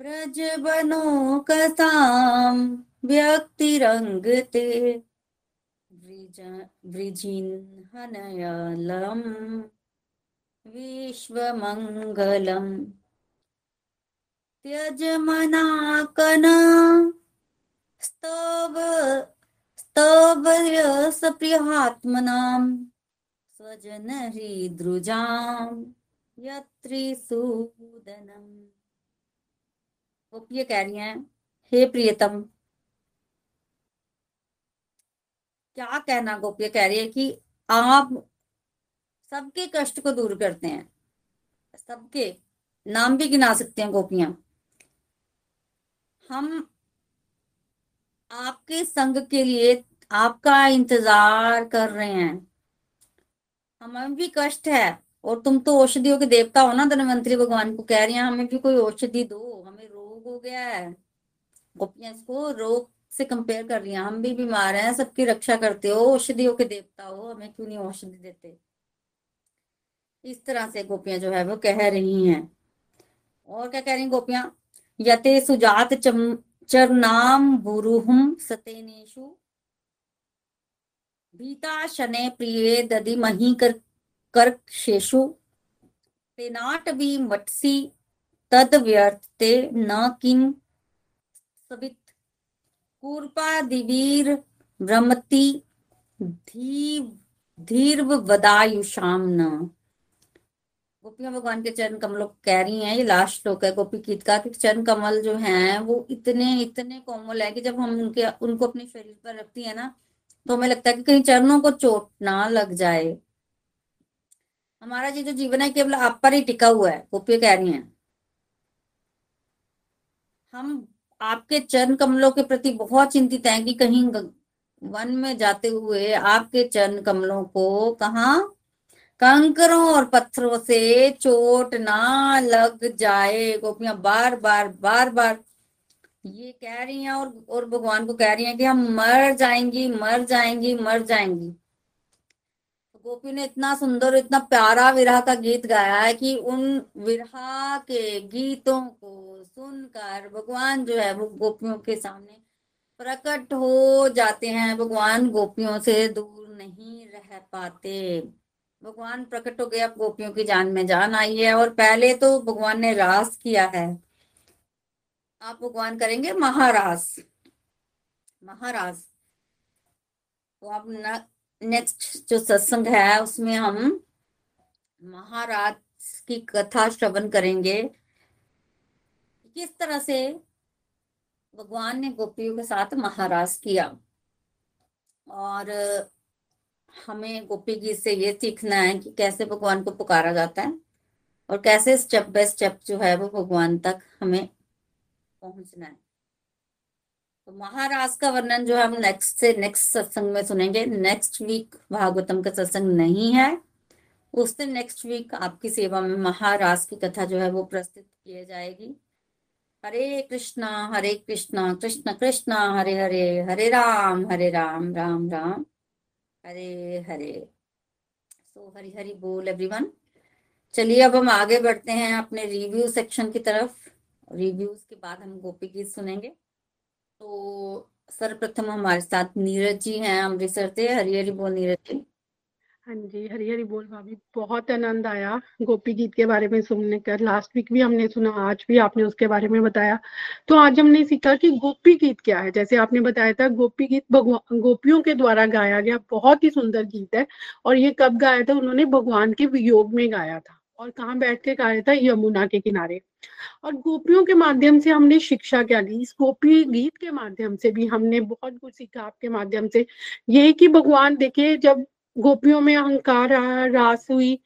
ब्रज बनो कसाम व्यक्तिरंगते वृजिन हनयलम विश्वमङ्गलम् त्यजमनाकन स्तव स्तवयसप्रियात्मनां स्वजन हृद्रुजां यत्रिसूदनम्। गोपियाँ कह रही हैं। हे प्रियतम, क्या कहना गोपिया कह रही है कि आप सबके कष्ट को दूर करते हैं। सबके नाम भी गिना सकते हैं गोपियाँ। हम आपके संग के लिए आपका इंतज़ार कर रहे हैं। हमें भी कष्ट है, और तुम तो औषधियों के देवता हो ना, धनवंतरी भगवान को कह रही हैं, हमें भी कोई औषधि दो, हमें रोग हो गया है। गोपियाँ इसको रोग से कंपेयर कर रही हैं, हम भी बीमार हैं, सबकी रक्षा करते हो, औषधियों के देवता हो, हमें क्यों नहीं औषधि देते? इस तरह से गोपियाँ जो है वो कह रही हैं। और क्या कह रही गोपियाँ? यते सुजात चम चरनाम बुरुहुम सतेनेशु भीता शने प्रिय दधि मही कर, कर्कशेषु। तेनाटवी मटसी, तद व्यर्थे न किम सवित। कूर्पा दिवीर भ्रमति धीर्व वदायुषाम न। गोपियाँ भगवान के चरण कमलों कह रही हैं, ये लास्ट श्लोक है, गोपी गीत का कि चरण कमल जो हैं, वो इतने इतने कोमल है कि जब हम उनके, उनको अपने शरीर पर रखती है ना तो हमें लगता है कि कहीं चरणों को चोट ना लग जाए। हमारा ये जो जीवन है केवल आप पर ही टिका हुआ है, गोपियाँ कह रही हैं। हम आपके चरण कमलों के प्रति बहुत चिंतित हैं कि कहीं वन में जाते हुए आपके चरण कमलों को कहा कंकरों और पत्थरों से चोट ना लग जाए। गोपियाँ बार बार बार बार। ये कह रही हैं और और भगवान को कह रही हैं कि हम मर जाएँगी मर जाएँगी मर जाएँगी। गोपी ने इतना सुंदर, इतना प्यारा, विरह का गीत गाया है कि उन विरह के गीतों को सुनकर भगवान जो है, वो गोपियों के सामने प्रकट हो जाते हैं। भगवान गोपियों से दूर नहीं रह पाते। भगवान प्रकट हो गया गोपियों की जान में जान आई है और पहले तो भगवान ने रास किया है। आप भगवान करेंगे महारास। महारास। तो आप नेक्स्ट जो सत्संग है उसमें हम महाराज की कथा श्रवण करेंगे। किस तरह से भगवान ने गोपियों के साथ महाराज किया? और हमें गोपी गीत से ये सीखना है कि कैसे भगवान को पुकारा जाता है और कैसे स्टेप बाय स्टेप जो है वो भगवान तक हमें पहुँचना है। तो महाराज का वर्णन जो है हम नेक्स्ट से नेक्स्ट सत्संग में सुनेंगे। नेक्स्ट वीक भागवतम का सत्संग नहीं है। उस दिन नेक्स्ट वीक आपकी सेवा में महाराज की कथा जो है वो प्रस्तुत की जाएगी। हरे कृष्णा हरे कृष्णा, कृष्ण कृष्णा, हरे हरे हरे राम हरे राम राम राम। हरे हरे सो so, हरी हरी बोल एवरीवन चलिए अब हम आगे बढ़ते हैं अपने रिव्यू सेक्शन की तरफ़। रिव्यूज़ के बाद हम गोपी गीत सुनेंगे। तो सर्वप्रथम हमारे साथ नीरज जी हैं अमृतसर से हरी हरी बोल नीरज जी। हाँ जी हरी हरी बोल भाभी। बहुत आनंद आया गोपी गीत के बारे में सुनने कर लास्ट वीक भी हमने सुना, आज भी आपने उसके बारे में बताया। तो आज हमने सीखा कि गोपी गीत क्या है। जैसे आपने बताया था, गोपी गीत गोपियों के द्वारा गाया गया बहुत ही सुंदर गीत है। और ये कब गाया था? उन्होंने भगवान के वियोग में गाया था। और कहाँ बैठ के गाया था? यमुना के किनारे। और गोपियों के माध्यम से हमने शिक्षा क्या ली? इस गोपी गीत के माध्यम से भी हमने बहुत कुछ सीखा। आपके माध्यम से यही कि भगवान देखे जब गोपियों में अहंकार रास हुई।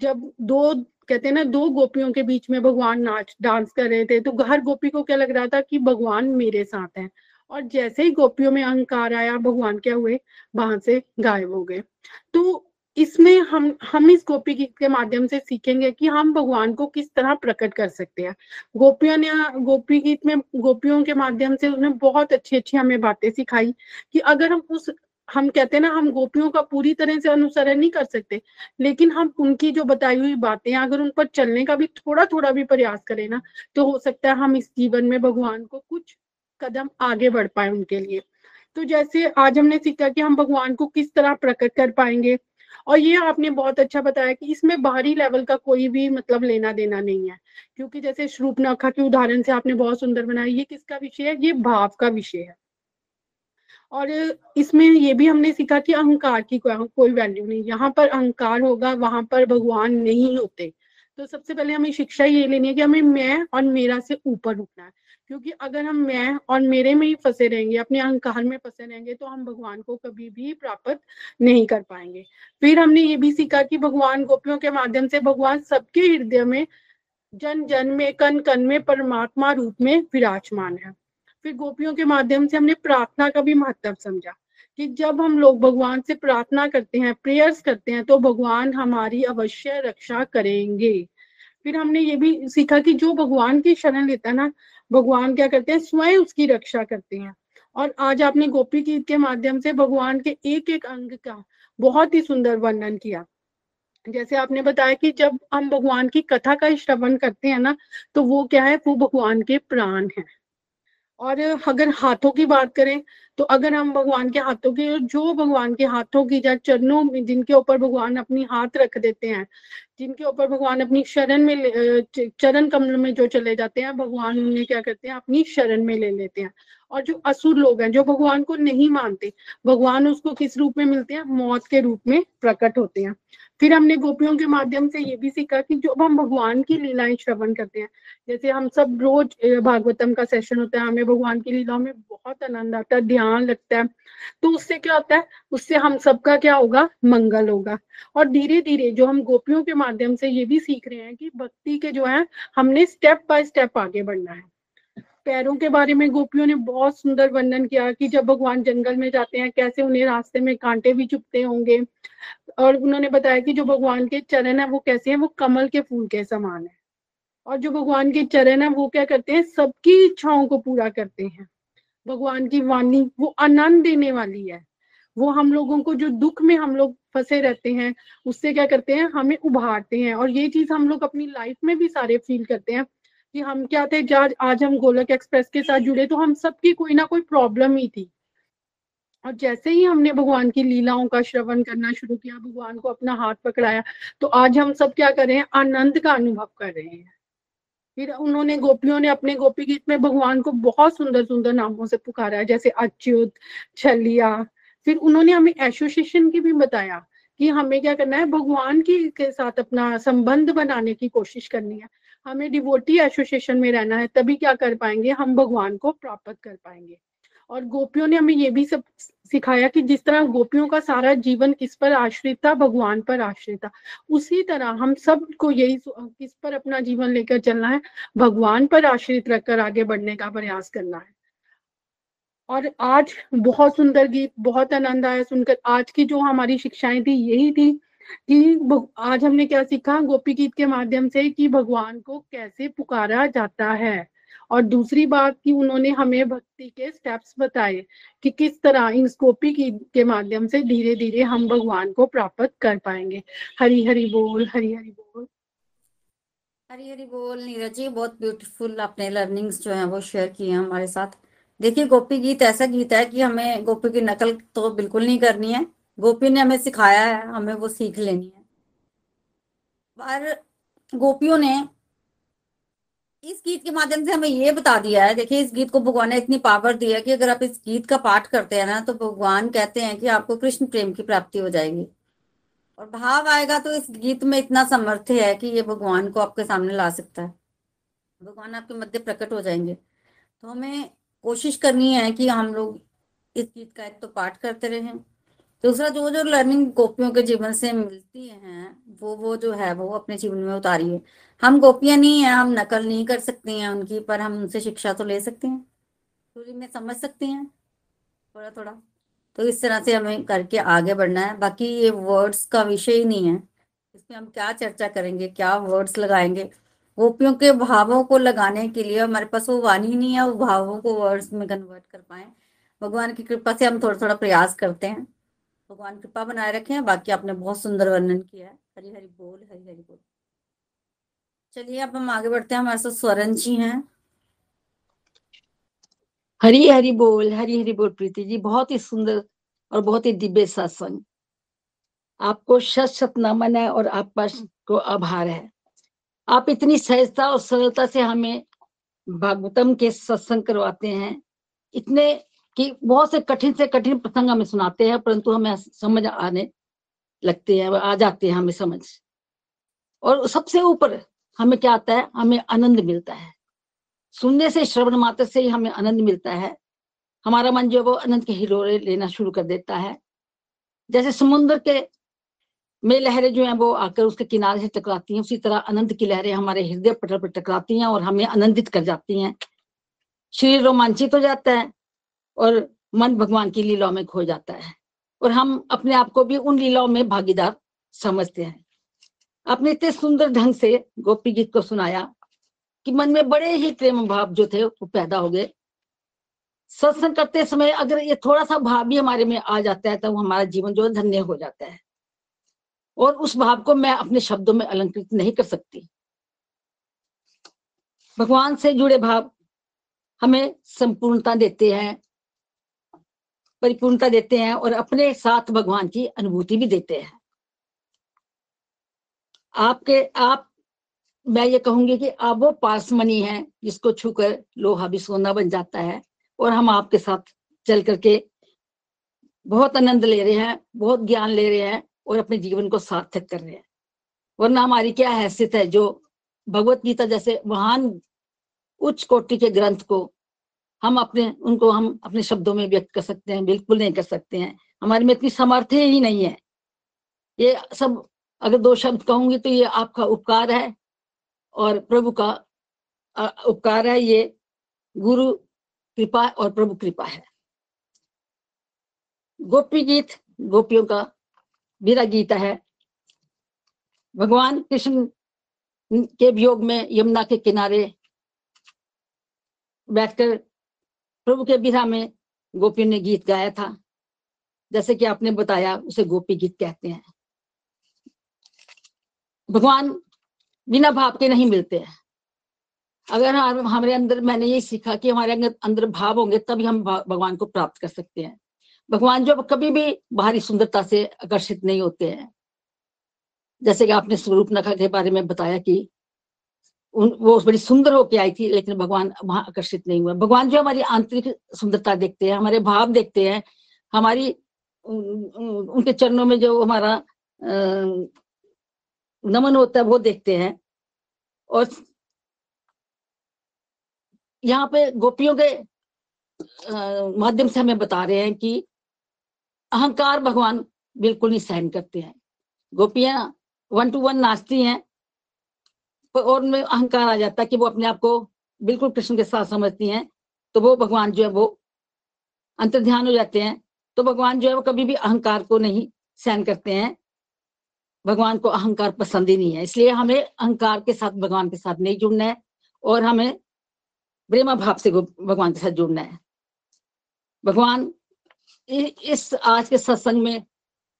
जब दो, कहते हैं ना, दो गोपियों के बीच में भगवान नाच, डांस कर रहे थे तो हर गोपी को क्या लग रहा था कि भगवान मेरे साथ हैं। और जैसे ही गोपियों में अहंकार आया, भगवान क्या हुए? वहाँ से गायब हो गए। तो इसमें हम हम इस गोपी गीत के माध्यम से सीखेंगे कि हम भगवान को किस तरह प्रकट कर सकते हैं। गोपियों ने, गोपी गीत में, गोपियों के माध्यम से उन्हें बहुत अच्छी अच्छी हमें बातें सिखाई कि अगर हम उस हम कहते हैं ना, हम गोपियों का पूरी तरह से अनुसरण नहीं कर सकते। लेकिन हम उनकी जो बताई हुई बातें, अगर उन पर चलने का भी थोड़ा थोड़ा भी प्रयास करें ना तो हो सकता है हम इस जीवन में भगवान को कुछ कदम आगे बढ़ पाए उनके लिए। तो जैसे आज हमने सीखा कि हम भगवान को किस तरह प्रकट कर पाएँगे, और ये आपने बहुत अच्छा बताया कि इसमें बाहरी लेवल का कोई भी मतलब लेना देना नहीं है। क्योंकि जैसे श्रूपनाखा के उदाहरण से आपने बहुत सुंदर बनाया, ये किसका विषय है? ये भाव का विषय है। और इसमें ये भी हमने सीखा कि अहंकार की कोई वैल्यू नहीं। यहाँ पर अहंकार होगा, वहाँ पर भगवान नहीं होते। तो सबसे पहले हमें शिक्षा ये लेनी है कि हमें मैं और मेरा से ऊपर उठना है। क्योंकि अगर हम मैं और मेरे में ही फंसे रहेंगे, अपने अहंकार में फंसे रहेंगे तो हम भगवान को कभी भी प्राप्त नहीं कर पाएँगे। फिर हमने ये भी सीखा कि भगवान गोपियों के माध्यम से भगवान सबके हृदय में जन जन में कन कन में, परमात्मा रूप में विराजमान है। फिर गोपियों के माध्यम से हमने प्रार्थना का भी महत्व समझा कि जब हम लोग भगवान से प्रार्थना करते हैं प्रेयर्स करते हैं तो भगवान हमारी अवश्य रक्षा करेंगे। फिर हमने ये भी सीखा कि जो भगवान की शरण लेता है ना, भगवान क्या करते हैं, स्वयं उसकी रक्षा करते हैं। और आज आपने गोपी गीत के माध्यम से भगवान के एक एक अंग का बहुत ही सुंदर वर्णन किया। जैसे आपने बताया कि जब हम भगवान की कथा का श्रवण करते हैं ना तो वो क्या है, वो भगवान के प्राण है। और अगर हाथों की बात करें तो अगर हम भगवान के हाथों की, जो भगवान के हाथों की या चरणों में, जिनके ऊपर भगवान अपनी हाथ रख देते हैं, जिनके ऊपर भगवान अपनी शरण में चरण कमल में जो चले जाते हैं, भगवान उन्हें क्या करते हैं, अपनी शरण में ले लेते हैं। और जो असुर लोग हैं, जो भगवान को नहीं मानते, भगवान उसको किस रूप में मिलते हैं, मौत के रूप में प्रकट होते हैं। फिर हमने गोपियों के माध्यम से ये भी सीखा कि जब हम भगवान की लीलाएँ श्रवण करते हैं, जैसे हम सब रोज भागवतम का सेशन होता है, हमें भगवान की लीलाओं में बहुत आनंद आता है, ध्यान लगता है। तो उससे क्या होता है? उससे हम सबका क्या होगा? मंगल होगा। और धीरे धीरे जो हम गोपियों के माध्यम से ये भी सीख रहे हैं कि भक्ति के जो है, हमने स्टेप बाय स्टेप आगे बढ़ना है। पैरों के बारे में गोपियों ने बहुत सुंदर वर्णन किया कि जब भगवान जंगल में जाते हैं, कैसे उन्हें रास्ते में कांटे भी चुपते होंगे। और उन्होंने बताया कि जो भगवान के चरण है, वो कैसे हैं? वो कमल के फूल के समान है। और जो भगवान के चरण है, वो क्या करते हैं? सबकी इच्छाओं को पूरा करते हैं। भगवान की वाणी वो आनंद देने वाली है। वो हम लोगों को जो दुख में हम लोग फंसे रहते हैं, उससे क्या करते हैं? हमें उभारते हैं। और ये चीज़ हम लोग अपनी लाइफ में भी सारे फील करते हैं कि हम क्या थे? जब आज हम गोलक एक्सप्रेस के साथ जुड़े तो हम सबकी कोई ना कोई प्रॉब्लम ही थी। और जैसे ही हमने भगवान की लीलाओं का श्रवण करना शुरू किया, भगवान को अपना हाथ पकड़ाया तो आज हम सब क्या कर रहे हैं? आनंद का अनुभव कर रहे हैं। फिर उन्होंने गोपियों ने अपने गोपी गीत में भगवान को बहुत सुंदर सुंदर नामों से पुकारा, जैसे अच्युत, छलिया। फिर उन्होंने हमें एसोसिएशन की भी बताया कि हमें क्या करना है, भगवान की, के साथ अपना संबंध बनाने की कोशिश करनी है। हमें डिवोटी एसोसिएशन में रहना है, तभी क्या कर पाएँगे, हम भगवान को प्राप्त कर पाएँगे। और गोपियों ने हमें ये भी सब सिखाया कि जिस तरह गोपियों का सारा जीवन किस पर आश्रित था, भगवान पर आश्रित था। उसी तरह हम सबको यही किस पर अपना जीवन लेकर चलना है? भगवान पर आश्रित रखकर आगे बढ़ने का प्रयास करना है। और आज बहुत सुंदर गीत, बहुत आनंद आया सुनकर। आज की जो हमारी शिक्षाएँ थी, यही थी कि आज हमने क्या सीखा गोपी गीत के माध्यम से कि भगवान को कैसे पुकारा जाता है। और दूसरी बात कि उन्होंने हमें भक्ति के स्टेप्स बताए कि किस तरह इन गोपी गीत के माध्यम से धीरे धीरे हम भगवान को प्राप्त कर पाएँगे। हरी हरी बोल हरी हरी बोल। हरी हरी बोल, नीरज जी, बहुत ब्यूटीफुल आपने लर्निंग्स जो है वो शेयर किए हमारे साथ। देखिए, गोपी गीत ऐसा गीत है कि हमें गोपी की नकल तो बिल्कुल नहीं करनी है। गोपी ने हमें सिखाया है, हमें वो सीख लेनी है। पर गोपियों ने इस गीत के माध्यम से हमें ये बता दिया है, देखिए इस गीत को भगवान ने इतनी पावर दी है कि अगर आप इस गीत का पाठ करते हैं ना तो भगवान कहते हैं कि आपको कृष्ण प्रेम की प्राप्ति हो जाएगी। और भाव आएगा तो इस गीत में इतना समर्थ्य है कि ये भगवान को आपके सामने ला सकता है। भगवान आपके मध्य प्रकट हो जाएँगे। तो हमें कोशिश करनी है कि हम लोग इस गीत का एक तो पाठ करते रहें दूसरा जो जो लर्निंग गोपियों के जीवन से मिलती है, वो वो जो है, वो अपने जीवन में उतारिए हम गोपियाँ नहीं है, हम नकल नहीं कर सकते हैं उनकी, पर हम उनसे शिक्षा तो ले सकते हैं। थोड़ी में समझ सकते हैं। थोड़ा थोड़ा तो इस तरह से हमें करके आगे बढ़ना है। बाकी ये वर्ड्स का विषय ही नहीं है। इसमें हम क्या चर्चा करेंगे, क्या वर्ड्स लगाएँगे? गोपियों के भावों को लगाने के लिए हमारे पास वो वाणी नहीं है, वो भावों को वर्ड्स में कन्वर्ट कर पाए। भगवान की कृपा से हम थोड़ा थोड़ा प्रयास करते हैं। भगवान कृपा बनाए रखे हैं, बाकी आपने बहुत सुंदर वर्णन किया है। हरी हरी बोल हरी हरी बोल। चलिए, अब हम आगे बढ़ते हैं। हमारे साथ स्वरण जी हैं। हरी हरी बोल हरी हरी बोल, प्रीति जी। बहुत ही सुंदर और बहुत ही दिव्य सत्संग आपको शत शत नमन है और आपका को आभार है। आप इतनी सहजता और सरलता से हमें भागवतम के सत्संग करवाते हैं। इतने कि बहुत से कठिन से कठिन प्रसंग हमें सुनाते हैं, परंतु हमें समझ आने लगते हैं, आ जाते हैं हमें समझ। और सबसे ऊपर हमें क्या आता है? हमें आनंद मिलता है। सुनने से, श्रवण मात्र से ही हमें आनंद मिलता है। हमारा मन जो है वो आनंद के हिलोरे लेना शुरू कर देता है। जैसे समुद्र के में लहरें जो है वो आकर उसके किनारे से टकराती हैं, उसी तरह आनंद की लहरें हमारे हृदय पटल पर टकराती हैं और हमें आनंदित कर जाती हैं। शरीर रोमांचित हो जाता है। और मन भगवान की लीलाओं में खो जाता है। और हम अपने आप को भी उन लीलाओं में भागीदार समझते हैं। आपने इतने सुंदर ढंग से गोपी गीत को सुनाया कि मन में बड़े ही प्रेम भाव जो थे वो पैदा हो गए। सत्संग करते समय अगर ये थोड़ा सा भाव भी हमारे में आ जाता है तो हमारा जीवन जो है धन्य हो जाता है। और उस भाव को मैं अपने शब्दों में अलंकृत नहीं कर सकती। भगवान से जुड़े भाव हमें संपूर्णता देते हैं परिपूर्णता देते हैं और अपने साथ भगवान की अनुभूति भी देते हैं। आपके, आप, मैं ये कहूँगी कि आप वो पासमनी है जिसको छूकर लोहा भी सोना बन जाता है और हम आपके साथ चल करके बहुत आनंद ले रहे हैं, बहुत ज्ञान ले रहे हैं और अपने जीवन को सार्थक कर रहे हैं। वरना हमारी क्या हैसियत है जो भगवत गीता जैसे महान उच्च कोटि के ग्रंथ को हम अपने, उनको हम अपने शब्दों में व्यक्त कर सकते हैं, बिल्कुल नहीं कर सकते हैं। हमारे में इतनी सामर्थ्य ही नहीं है। ये सब, अगर दो शब्द कहूँगी तो ये आपका उपकार है और प्रभु का उपकार है। ये गुरु कृपा और प्रभु कृपा है। गोपी गीत, गोपियों का मेरा गीता है। भगवान कृष्ण के वियोग में यमुना के किनारे बैठकर प्रभु के बिरा में गोपी ने गीत गाया था। जैसे कि आपने बताया, उसे गोपी गीत कहते हैं। भगवान बिना भाव के नहीं मिलते हैं। अगर हमारे अंदर, मैंने ये सीखा कि हमारे अंदर भाव होंगे, तभी हम भगवान को प्राप्त कर सकते हैं। भगवान जो कभी भी बाहरी सुंदरता से आकर्षित नहीं होते हैं। जैसे कि आपने स्वरूप नखा के बारे में बताया कि उन, वो बड़ी सुंदर होके आई थी, लेकिन भगवान वहाँ आकर्षित नहीं हुआ भगवान जो हमारी आंतरिक सुंदरता देखते हैं, हमारे भाव देखते हैं, हमारी उनके चरणों में जो हमारा नमन होता है, वो देखते हैं। और यहाँ पे गोपियों के माध्यम से हमें बता रहे हैं कि अहंकार भगवान बिल्कुल नहीं सहन करते हैं। गोपियाँ वन टू वन नाचती हैं और उनमें अहंकार आ जाता है कि वो अपने आप को बिल्कुल कृष्ण के साथ समझती हैं तो वो भगवान जो है वो अंतर ध्यान हो जाते हैं तो भगवान जो है वो कभी भी अहंकार को नहीं सहन करते हैं। भगवान को अहंकार पसंद ही नहीं है, इसलिए हमें अहंकार के साथ, भगवान के साथ नहीं जुड़ना है और हमें प्रेमा भाव से भगवान के साथ जुड़ना है। भगवान इस आज के सत्संग में,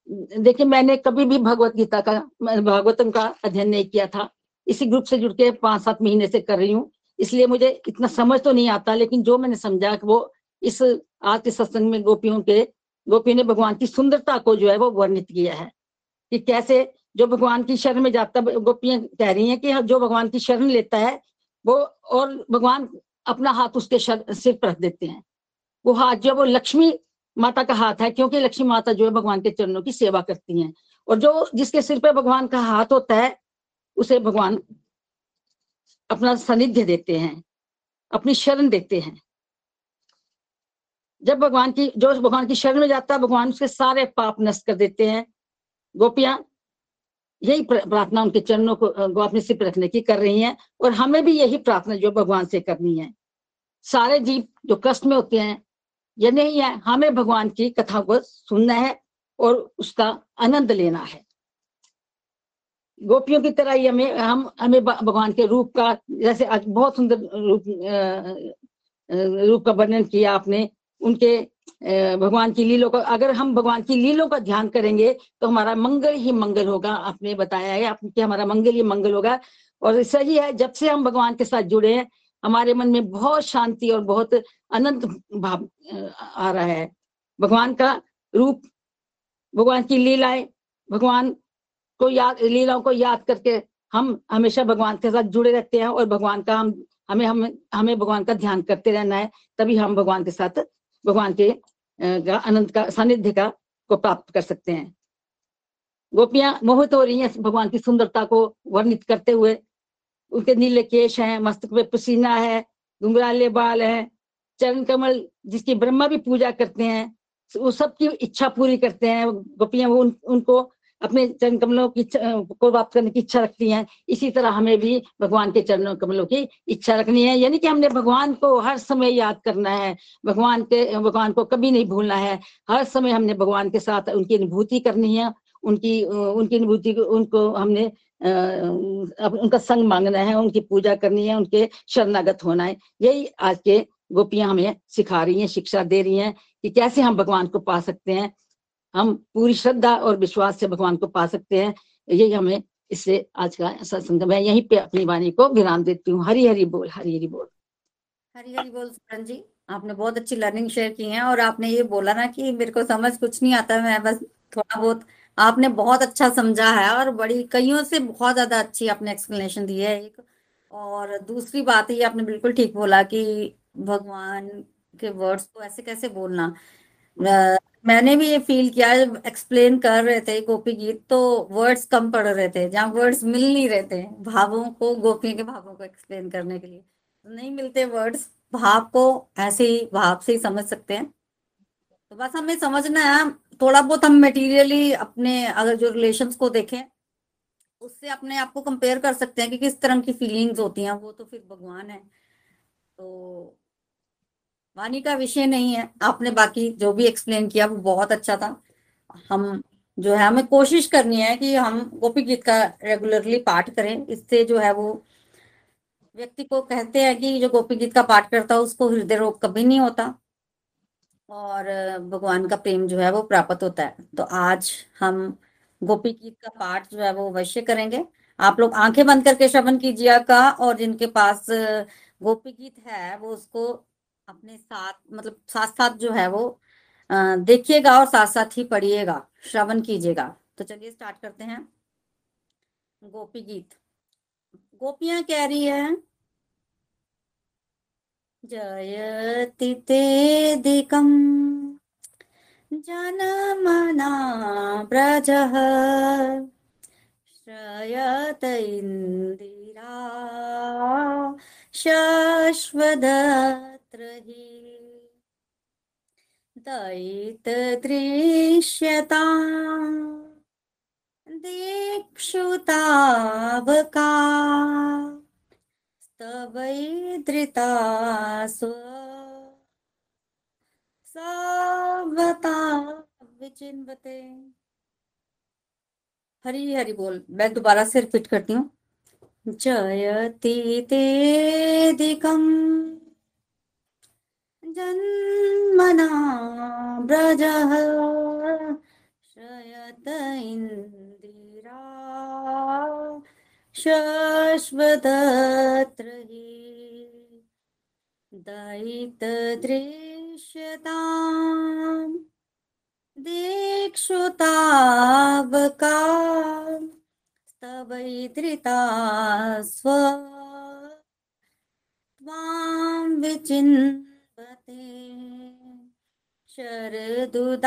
देखिए मैंने कभी भी भगवत गीता का भागवतम का अध्ययन नहीं किया था इसी ग्रुप से जुड़ के पाँच सात महीने से कर रही हूँ। इसलिए मुझे इतना समझ तो नहीं आता, लेकिन जो मैंने समझा कि वो इस आज के सत्संग में गोपियों के, गोपियों ने भगवान की सुंदरता को जो है वो वर्णित किया है कि कैसे जो भगवान की शरण में जाता गोपियाँ कह रही हैं कि जो भगवान की शरण लेता है, वो और भगवान अपना हाथ उसके सिर पर रख देते हैं। वो हाथ जो है वो लक्ष्मी माता का हाथ है, क्योंकि लक्ष्मी माता जो है भगवान के चरणों की सेवा करती हैं। और जो जिसके सिर पे भगवान का हाथ होता है उसे भगवान अपना सानिध्य देते हैं, अपनी शरण देते हैं। जब भगवान की, जो भगवान की शरण में जाता है, भगवान उसके सारे पाप नष्ट कर देते हैं। गोपियाँ यही प्रार्थना उनके चरणों को अपने सिर रखने की कर रही हैं और हमें भी यही प्रार्थना जो भगवान से करनी है। सारे जीव जो कष्ट में होते हैं, ये नहीं है, हमें भगवान की कथा को सुनना है और उसका आनंद लेना है। गोपियों की तरह ही हमें, हम, हमें भगवान के रूप का, जैसे बहुत सुंदर रूप रूप का वर्णन किया आपने, उनके भगवान की लीलों का, अगर हम भगवान की लीलों का ध्यान करेंगे तो हमारा मंगल ही मंगल होगा, आपने बताया है आपने हमारा मंगल ही मंगल होगा, और सही है, जब से हम भगवान के साथ जुड़े हैं, हमारे मन में बहुत शांति और बहुत अनंत भाव आ रहा है। भगवान का रूप, भगवान की लीलाएँ, भगवान को याद लीलाओं को याद करके हम हमेशा भगवान के साथ जुड़े रहते हैं और भगवान का हम हमें हम हमें भगवान का ध्यान करते रहना है तभी हम भगवान के साथ भगवान के अनंत का सानिध्य का को प्राप्त कर सकते हैं। गोपियाँ मोहित हो रही हैं भगवान की सुंदरता को वर्णित करते हुए। उनके नीले केश हैं मस्तक में पसीना है घुंघराले बाल है चरण कमल जिसकी ब्रह्मा भी पूजा करते हैं वो सबकी इच्छा पूरी करते हैं। गोपियाँ वो उन, उनको अपने चरण कमलों की को प्राप्त करने की इच्छा रखती हैं। इसी तरह हमें भी भगवान के चरणों कमलों की इच्छा रखनी है। यानी कि हमने भगवान को हर समय याद करना है। भगवान के, भगवान को कभी नहीं भूलना है। हर समय हमने भगवान के साथ उनकी अनुभूति करनी है। उनकी उनकी अनुभूति उनको हमने उनका संग मांगना है। उनकी पूजा करनी है। उनके शरणागत होना है। यही आज के गोपियाँ हमें सिखा रही हैं, शिक्षा दे रही हैं कि कैसे हम भगवान को पा सकते हैं। हम पूरी श्रद्धा और विश्वास से भगवान को पा सकते हैं। यही हमें इससे आज का सत्संग मैं यहीं पे अपनी वाणी को विराम देती हूँ। हरी हरी बोल, हरी हरी बोल। हरी हरी बोल सुरन जी, आपने बहुत अच्छी लर्निंग शेयर की है और आपने ये बोला ना कि मेरे को समझ कुछ नहीं आता, मैं बस थोड़ा बहुत आपने बहुत अच्छा समझा है और बड़ी, कईयों से बहुत ज़्यादा अच्छी आपने एक्सप्लेनेशन दी है एक। और दूसरी बात ये आपने बिल्कुल ठीक बोला कि भगवान के वर्ड्स को ऐसे कैसे बोलना। मैंने भी ये फील किया एक्सप्लेन कर रहे थे गोपी गीत तो वर्ड्स कम पड़ रहे थे, जहाँ वर्ड्स मिल नहीं रहे थे, भावों को, गोपियों के भावों को एक्सप्लेन करने के लिए। नहीं मिलते वर्ड्स भाव को ऐसे ही, भाव से ही समझ सकते हैं। तो बस हमें समझना है, थोड़ा बहुत हम मटेरियली अपने, अगर जो रिलेशंस को देखें, उससे अपने आप को कंपेयर कर सकते हैं कि किस तरह की फीलिंग्स होती हैं, वो तो फिर भगवान है। तो वाणी का विषय नहीं है। आपने बाकी जो भी एक्सप्लेन किया, वो बहुत अच्छा था। हम जो है, हमें कोशिश करनी है कि हम गोपी गीत का रेगुलरली पाठ करें। इससे जो है, वो व्यक्ति को कहते हैं कि जो गोपी गीत का पाठ करता है, उसको हृदय रोग कभी नहीं होता और भगवान का प्रेम जो है, वो प्राप्त होता है। तो आज हम गोपी गीत का पाठ जो है, वो अवश्य करेंगे। आप लोग आँखें बंद करके श्रवण कीजिएगा और जिनके पास गोपी गीत है, वो उसको अपने साथ मतलब साथ साथ जो है वो देखिएगा और साथ साथ ही पढ़िएगा, श्रवण कीजिएगा। तो चलिए स्टार्ट करते हैं। गोपी गीत। गोपियाँ कह रही है जयति तेदिकम् जनमना व्रजः श्रयत इंदिरा शश्वदत्र हि दयितदृश्यता दीक्षुतावका। स्तवैधृता स्व सावता विचिन्वते। हरी हरी बोल। मैं दोबारा से रिपीट करती हूँ। जयति तेदिकम्। जन्मना व्रजः श्रयत इन्दिरा शश्वतत्र हि दयितदृश्यताम् दीक्षुतावका स्तवैधृता स्व। त्वां विचिन्वते शरदुदाशये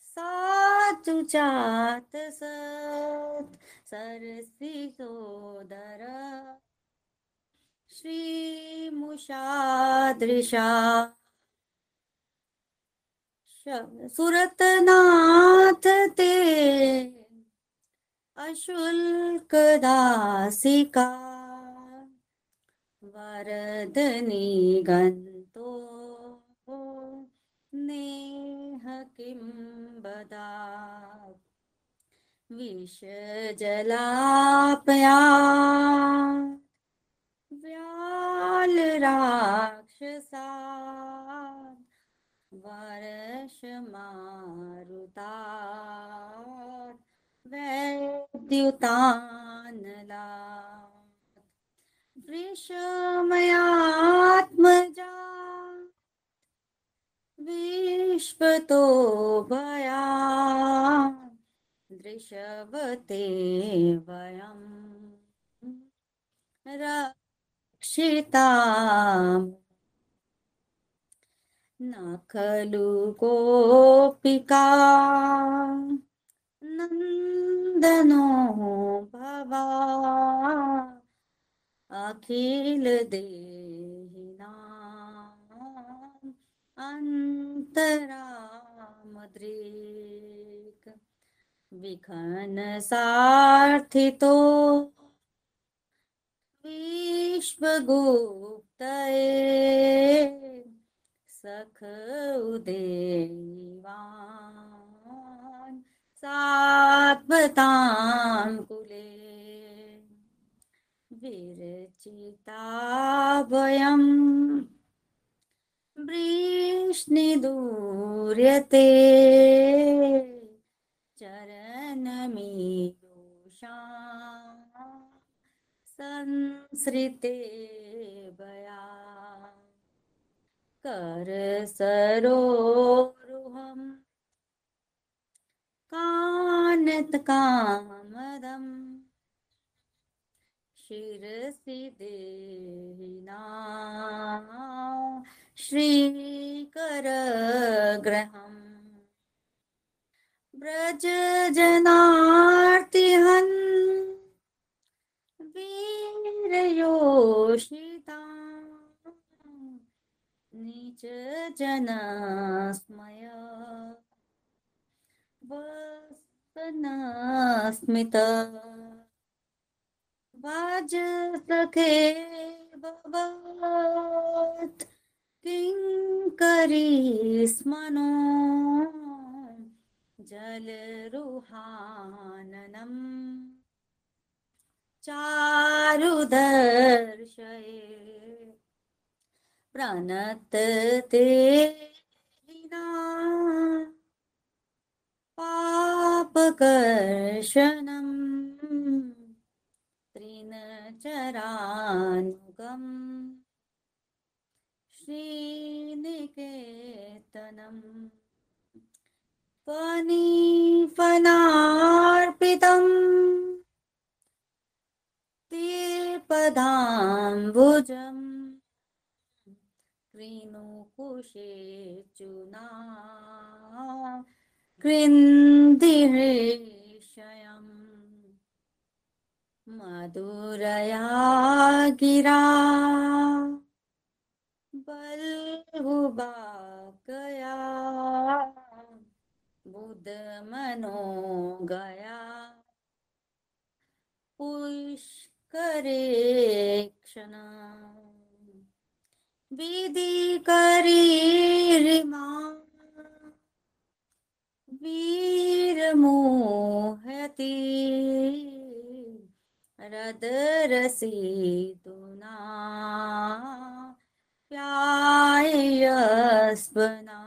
सातु चात सत्। सरसि सोदर श्रीमुषादृशा सुरतनाथ ते अशुल्क दासिका वरदनी गन्तो नेह किं बदात् विषजलापया व्यालराक्षसा वर्षमारुता वैद्युतानला। वृषमयात्मजा विश्वतो भया। दृशवते वयम् रक्षिता न खलु गोपिका। नन्दनो भवा। अखिल देहिना अन्तरामद्रेक विखन सार्थितो विश्वगुप्तये सख उदेवान् सात्वतां कुले। विरचिता वयम् वृष्णिदूर्यते चरणमीयुषा संसृते बया करसरोरुहम्। कानत्कामदम्। शिरसि देहिना श्रीकरग्रहम्। व्रजजनार्तिहन् वीरयोषिता नीच जनस्मय वसनस्मित वाज सखे भवत् किङ्करी स्मनो जलरुहाननम् चारुदर्शये प्रणतते विना पापकर्शनम् त्रिनचरानुगम् श्रीनिकेतनम्। फणिफलार्पितम् तीर्पदाम्बुजम् कृणुकुशेचुना कृन्दिहृषयम् मधुरया गिरा। बल्हुबाकया बुधमनो गया पुष्करे क्षण। विधि करीरिमा वीरमोहति हृदरसीतुना प्यायस्वना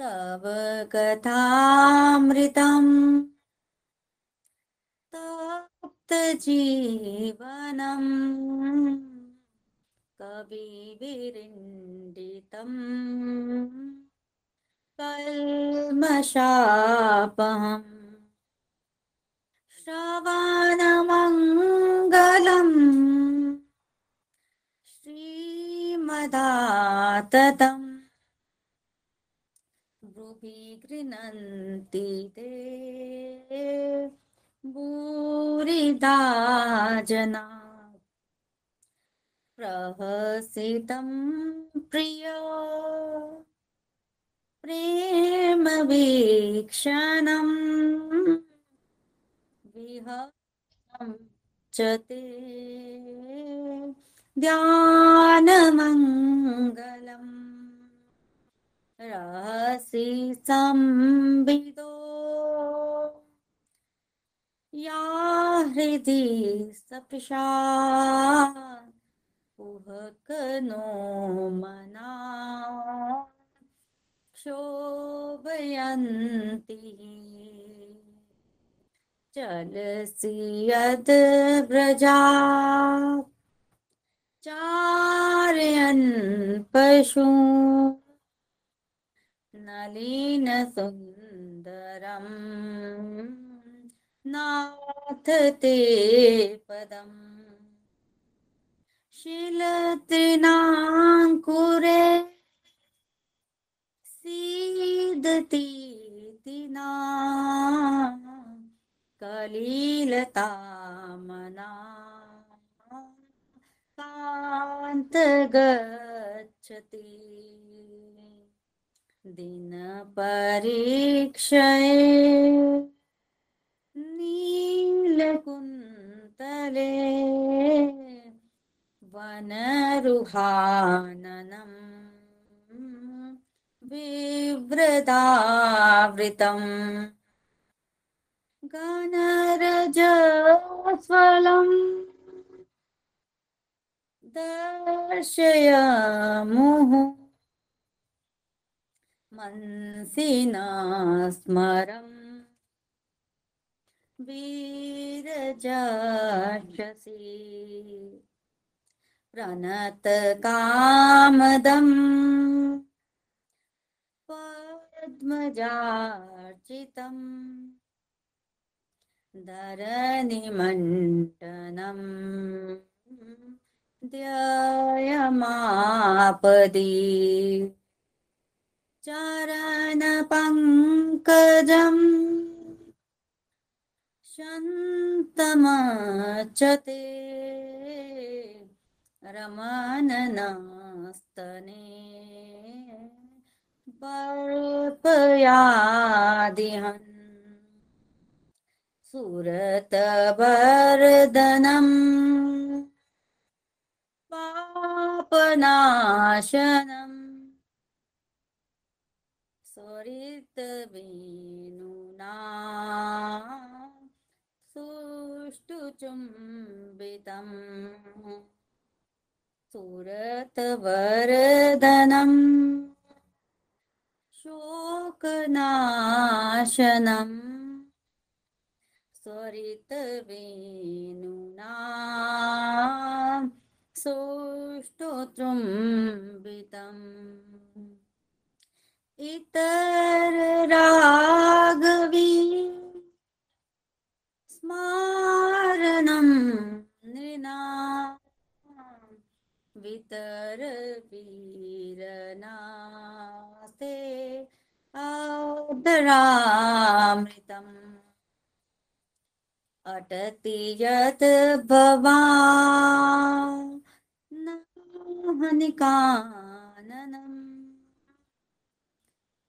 तव कथामृतम्। तप्तजीवनम् कविविरिण्डितम् कल्मषापहम् श्रवणमङ्गलम्। श्रीमदाततम् भ्रुभि गृह्णन्ति ते। भूरिदा जना प्रहसितं प्रिय। प्रेमवीक्षणम्। विहं च ते ध्यानमङ्गलम् रहसि संविदो या हृदि सपशा कुहकनो मना क्षोभयन्ति। चलसि यद् व्रजा चारयन् पशु नलिनसुन्दरम् नाथ ते पदम्। शिलतृणाङ्कुरे सीदति तिना। कलिलतामना। कान्त गच्छति दिन परीक्षये नीलकुन्तले वनरुहाननम् बिभ्रदावृतम् गणरजस्वलम् दर्शयामुः। मनसिना स्मरम् वीरजाक्षसी। प्रणतकामदम्। पद्मजार्चितम्। धरनिमण्डनम् ध्यायमापदी। चरणपङ्कजम्। शन्तमचते। रमणनास्तने पर्पयादिहन् सुरतवर्धनम्। पापनाशनम्। स्वरितवेणुना सुष्ठुचुम्बितम्। सुरतवरदनम् शोकनाशनम्। स्वरितवेणुना सुष्ठुतृम्बितम्। इतररागवी स्मारणं नृणा। वितरवीरनास्ते आदरामृतम्। अटति यत् भवान् हनिकाननम्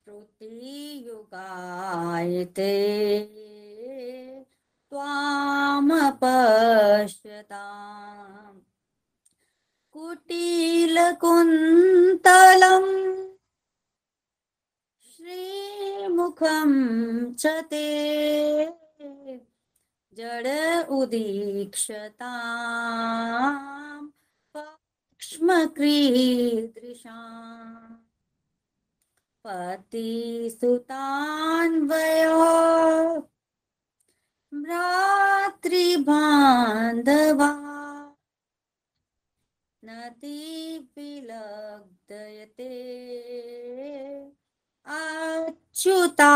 श्रुतियुगायते त्वामपश्यताम्। कुटीलकुन्तलम् श्रीमुखं च ते। जड उदीक्षताम् पक्ष्मक्रीदृशाम् पतिसुतान्वयो भ्रातृबान्धवा। नदीविलग्धयते अच्युतागता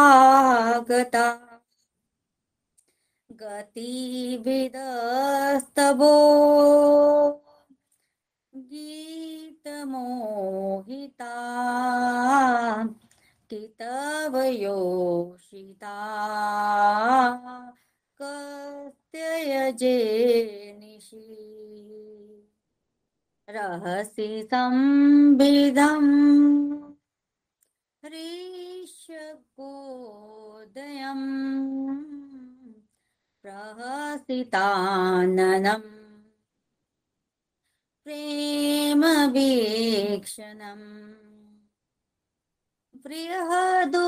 गतिविदस्तवो गीतमोहिता कितवयोषिता कस्त्ययजे निशि। रहसि संविधम्। ह्रीशकोदयम् प्रहसिताननम्। प्रेमवीक्षणम्। बृहदुराश्रियो।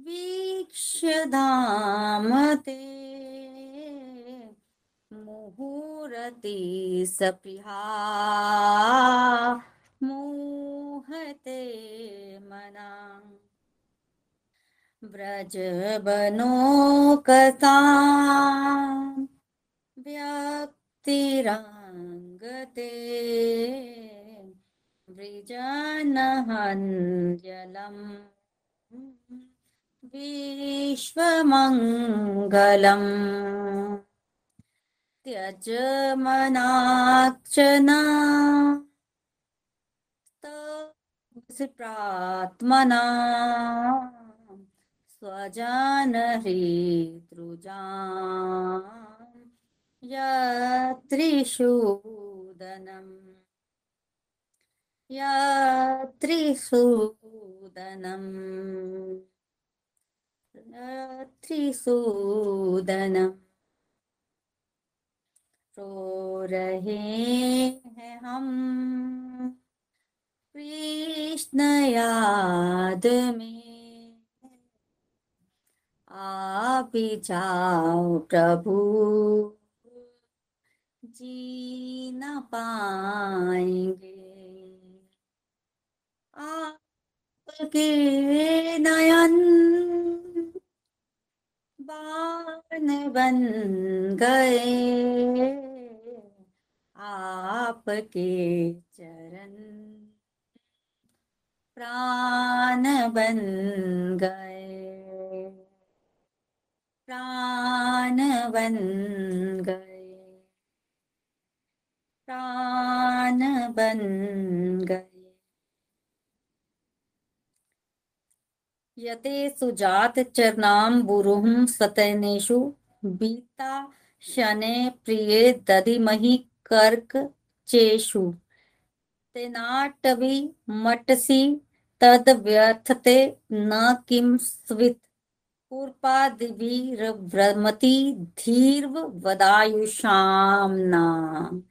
वीक्ष्य धामते मुहुरति सप्रिहा मोहते मना। व्रजबनोकसा व्यक्तिरङ्गते वृजनहञ्जलम् विश्वमङ्गलम्। त्यज मनाक्षना तपसि प्रात्मना स्वजनहृदृजा यत्रिशूदनम् यत्रिसूदनम् त्रिसूदनम् रो रहे हैं हम। कृष्ण याद में आप जाओ प्रभु। जी न पाएँगे। आपके नयन बाण बन गए। आपके चरण प्राण बन गए। प्राण बन गए प्राण बन गए यते सुजात चरणाम बुरुहम सतनेषु बीता शने प्रिये दधिमहि कर्क चेषु। तेनाटवि मटसि तद व्यथते न किम स्वित। पूर्पादिभिर्भ्रमति धीर्व वदायुषाम नाम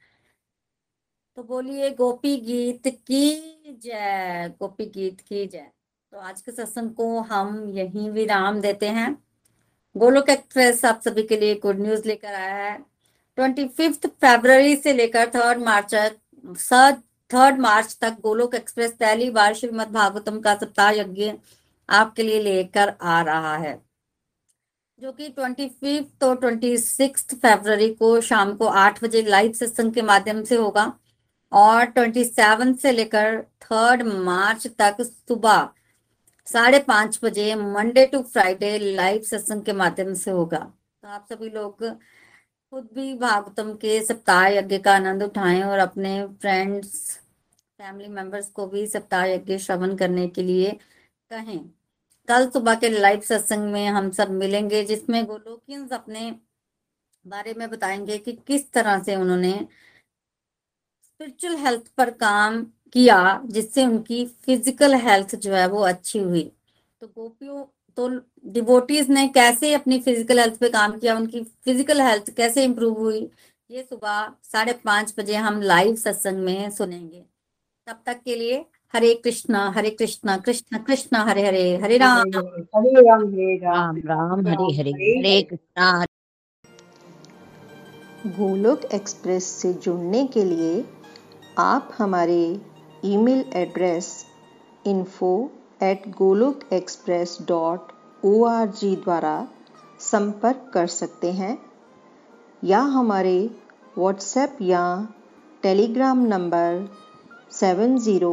तो बोलिए, गोपी गीत की जय, गोपी गीत की जय। तो आज के सत्संग को हम यहीं विराम देते हैं। गोलोक एक्सप्रेस आप सभी के लिए गुड न्यूज़ लेकर आया है। ट्वेंटी फिफ्थ फेब्रवरी से लेकर थर्ड मार्च थर्ड मार्च तक गोलोक एक्सप्रेस पहली बार श्रीमद भागवतम का सप्ताह यज्ञ आपके लिए लेकर आ रहा है। जो कि ट्वेंटी फिफ्थ और ट्वेंटी सिक्स फेब्रवरी को शाम को आठ बजे लाइव सत्संग के माध्यम से होगा और ट्वेंटी सेवन से लेकर थर्ड मार्च तक सुबह साढ़े पाँच बजे मंडे टू फ्राइडे लाइव सत्संग के माध्यम से होगा। तो आप सभी लोग खुद भी भागवतम के सप्ताह यज्ञ का आनंद उठाएँ और अपने फ्रेंड्स फैमिली मेंबर्स को भी सप्ताह यज्ञ श्रवण करने के लिए कहें। कल सुबह के लाइव सत्संग में हम सब मिलेंगे, जिसमें गोलोकियंस अपने बारे में बताएँगे कि किस तरह से उन्होंने स्पिरिचुअल हेल्थ पर काम किया, जिससे उनकी फ़िज़िकल हेल्थ जो है वो अच्छी हुई। तो गोपियों तो डिवोटीज ने कैसे अपनी फ़िज़िकल हेल्थ पे काम किया, उनकी फ़िज़िकल हेल्थ कैसे इंप्रूव हुई, ये सुबह साढ़े पाँच बजे हम लाइव सत्संग में सुनेंगे। तब तक के लिए हरे कृष्णा हरे कृष्णा कृष्ण कृष्ण हरे हरे हरे राम हरे राम हरे राम राम हरे हरे हरे कृष्णा गोलोक एक्सप्रेस से जुड़ने के लिए आप हमारे email address info at Golok express dot O R G द्वारा संपर्क कर सकते हैं या हमारे व्हाट्सएप या Telegram number seven zero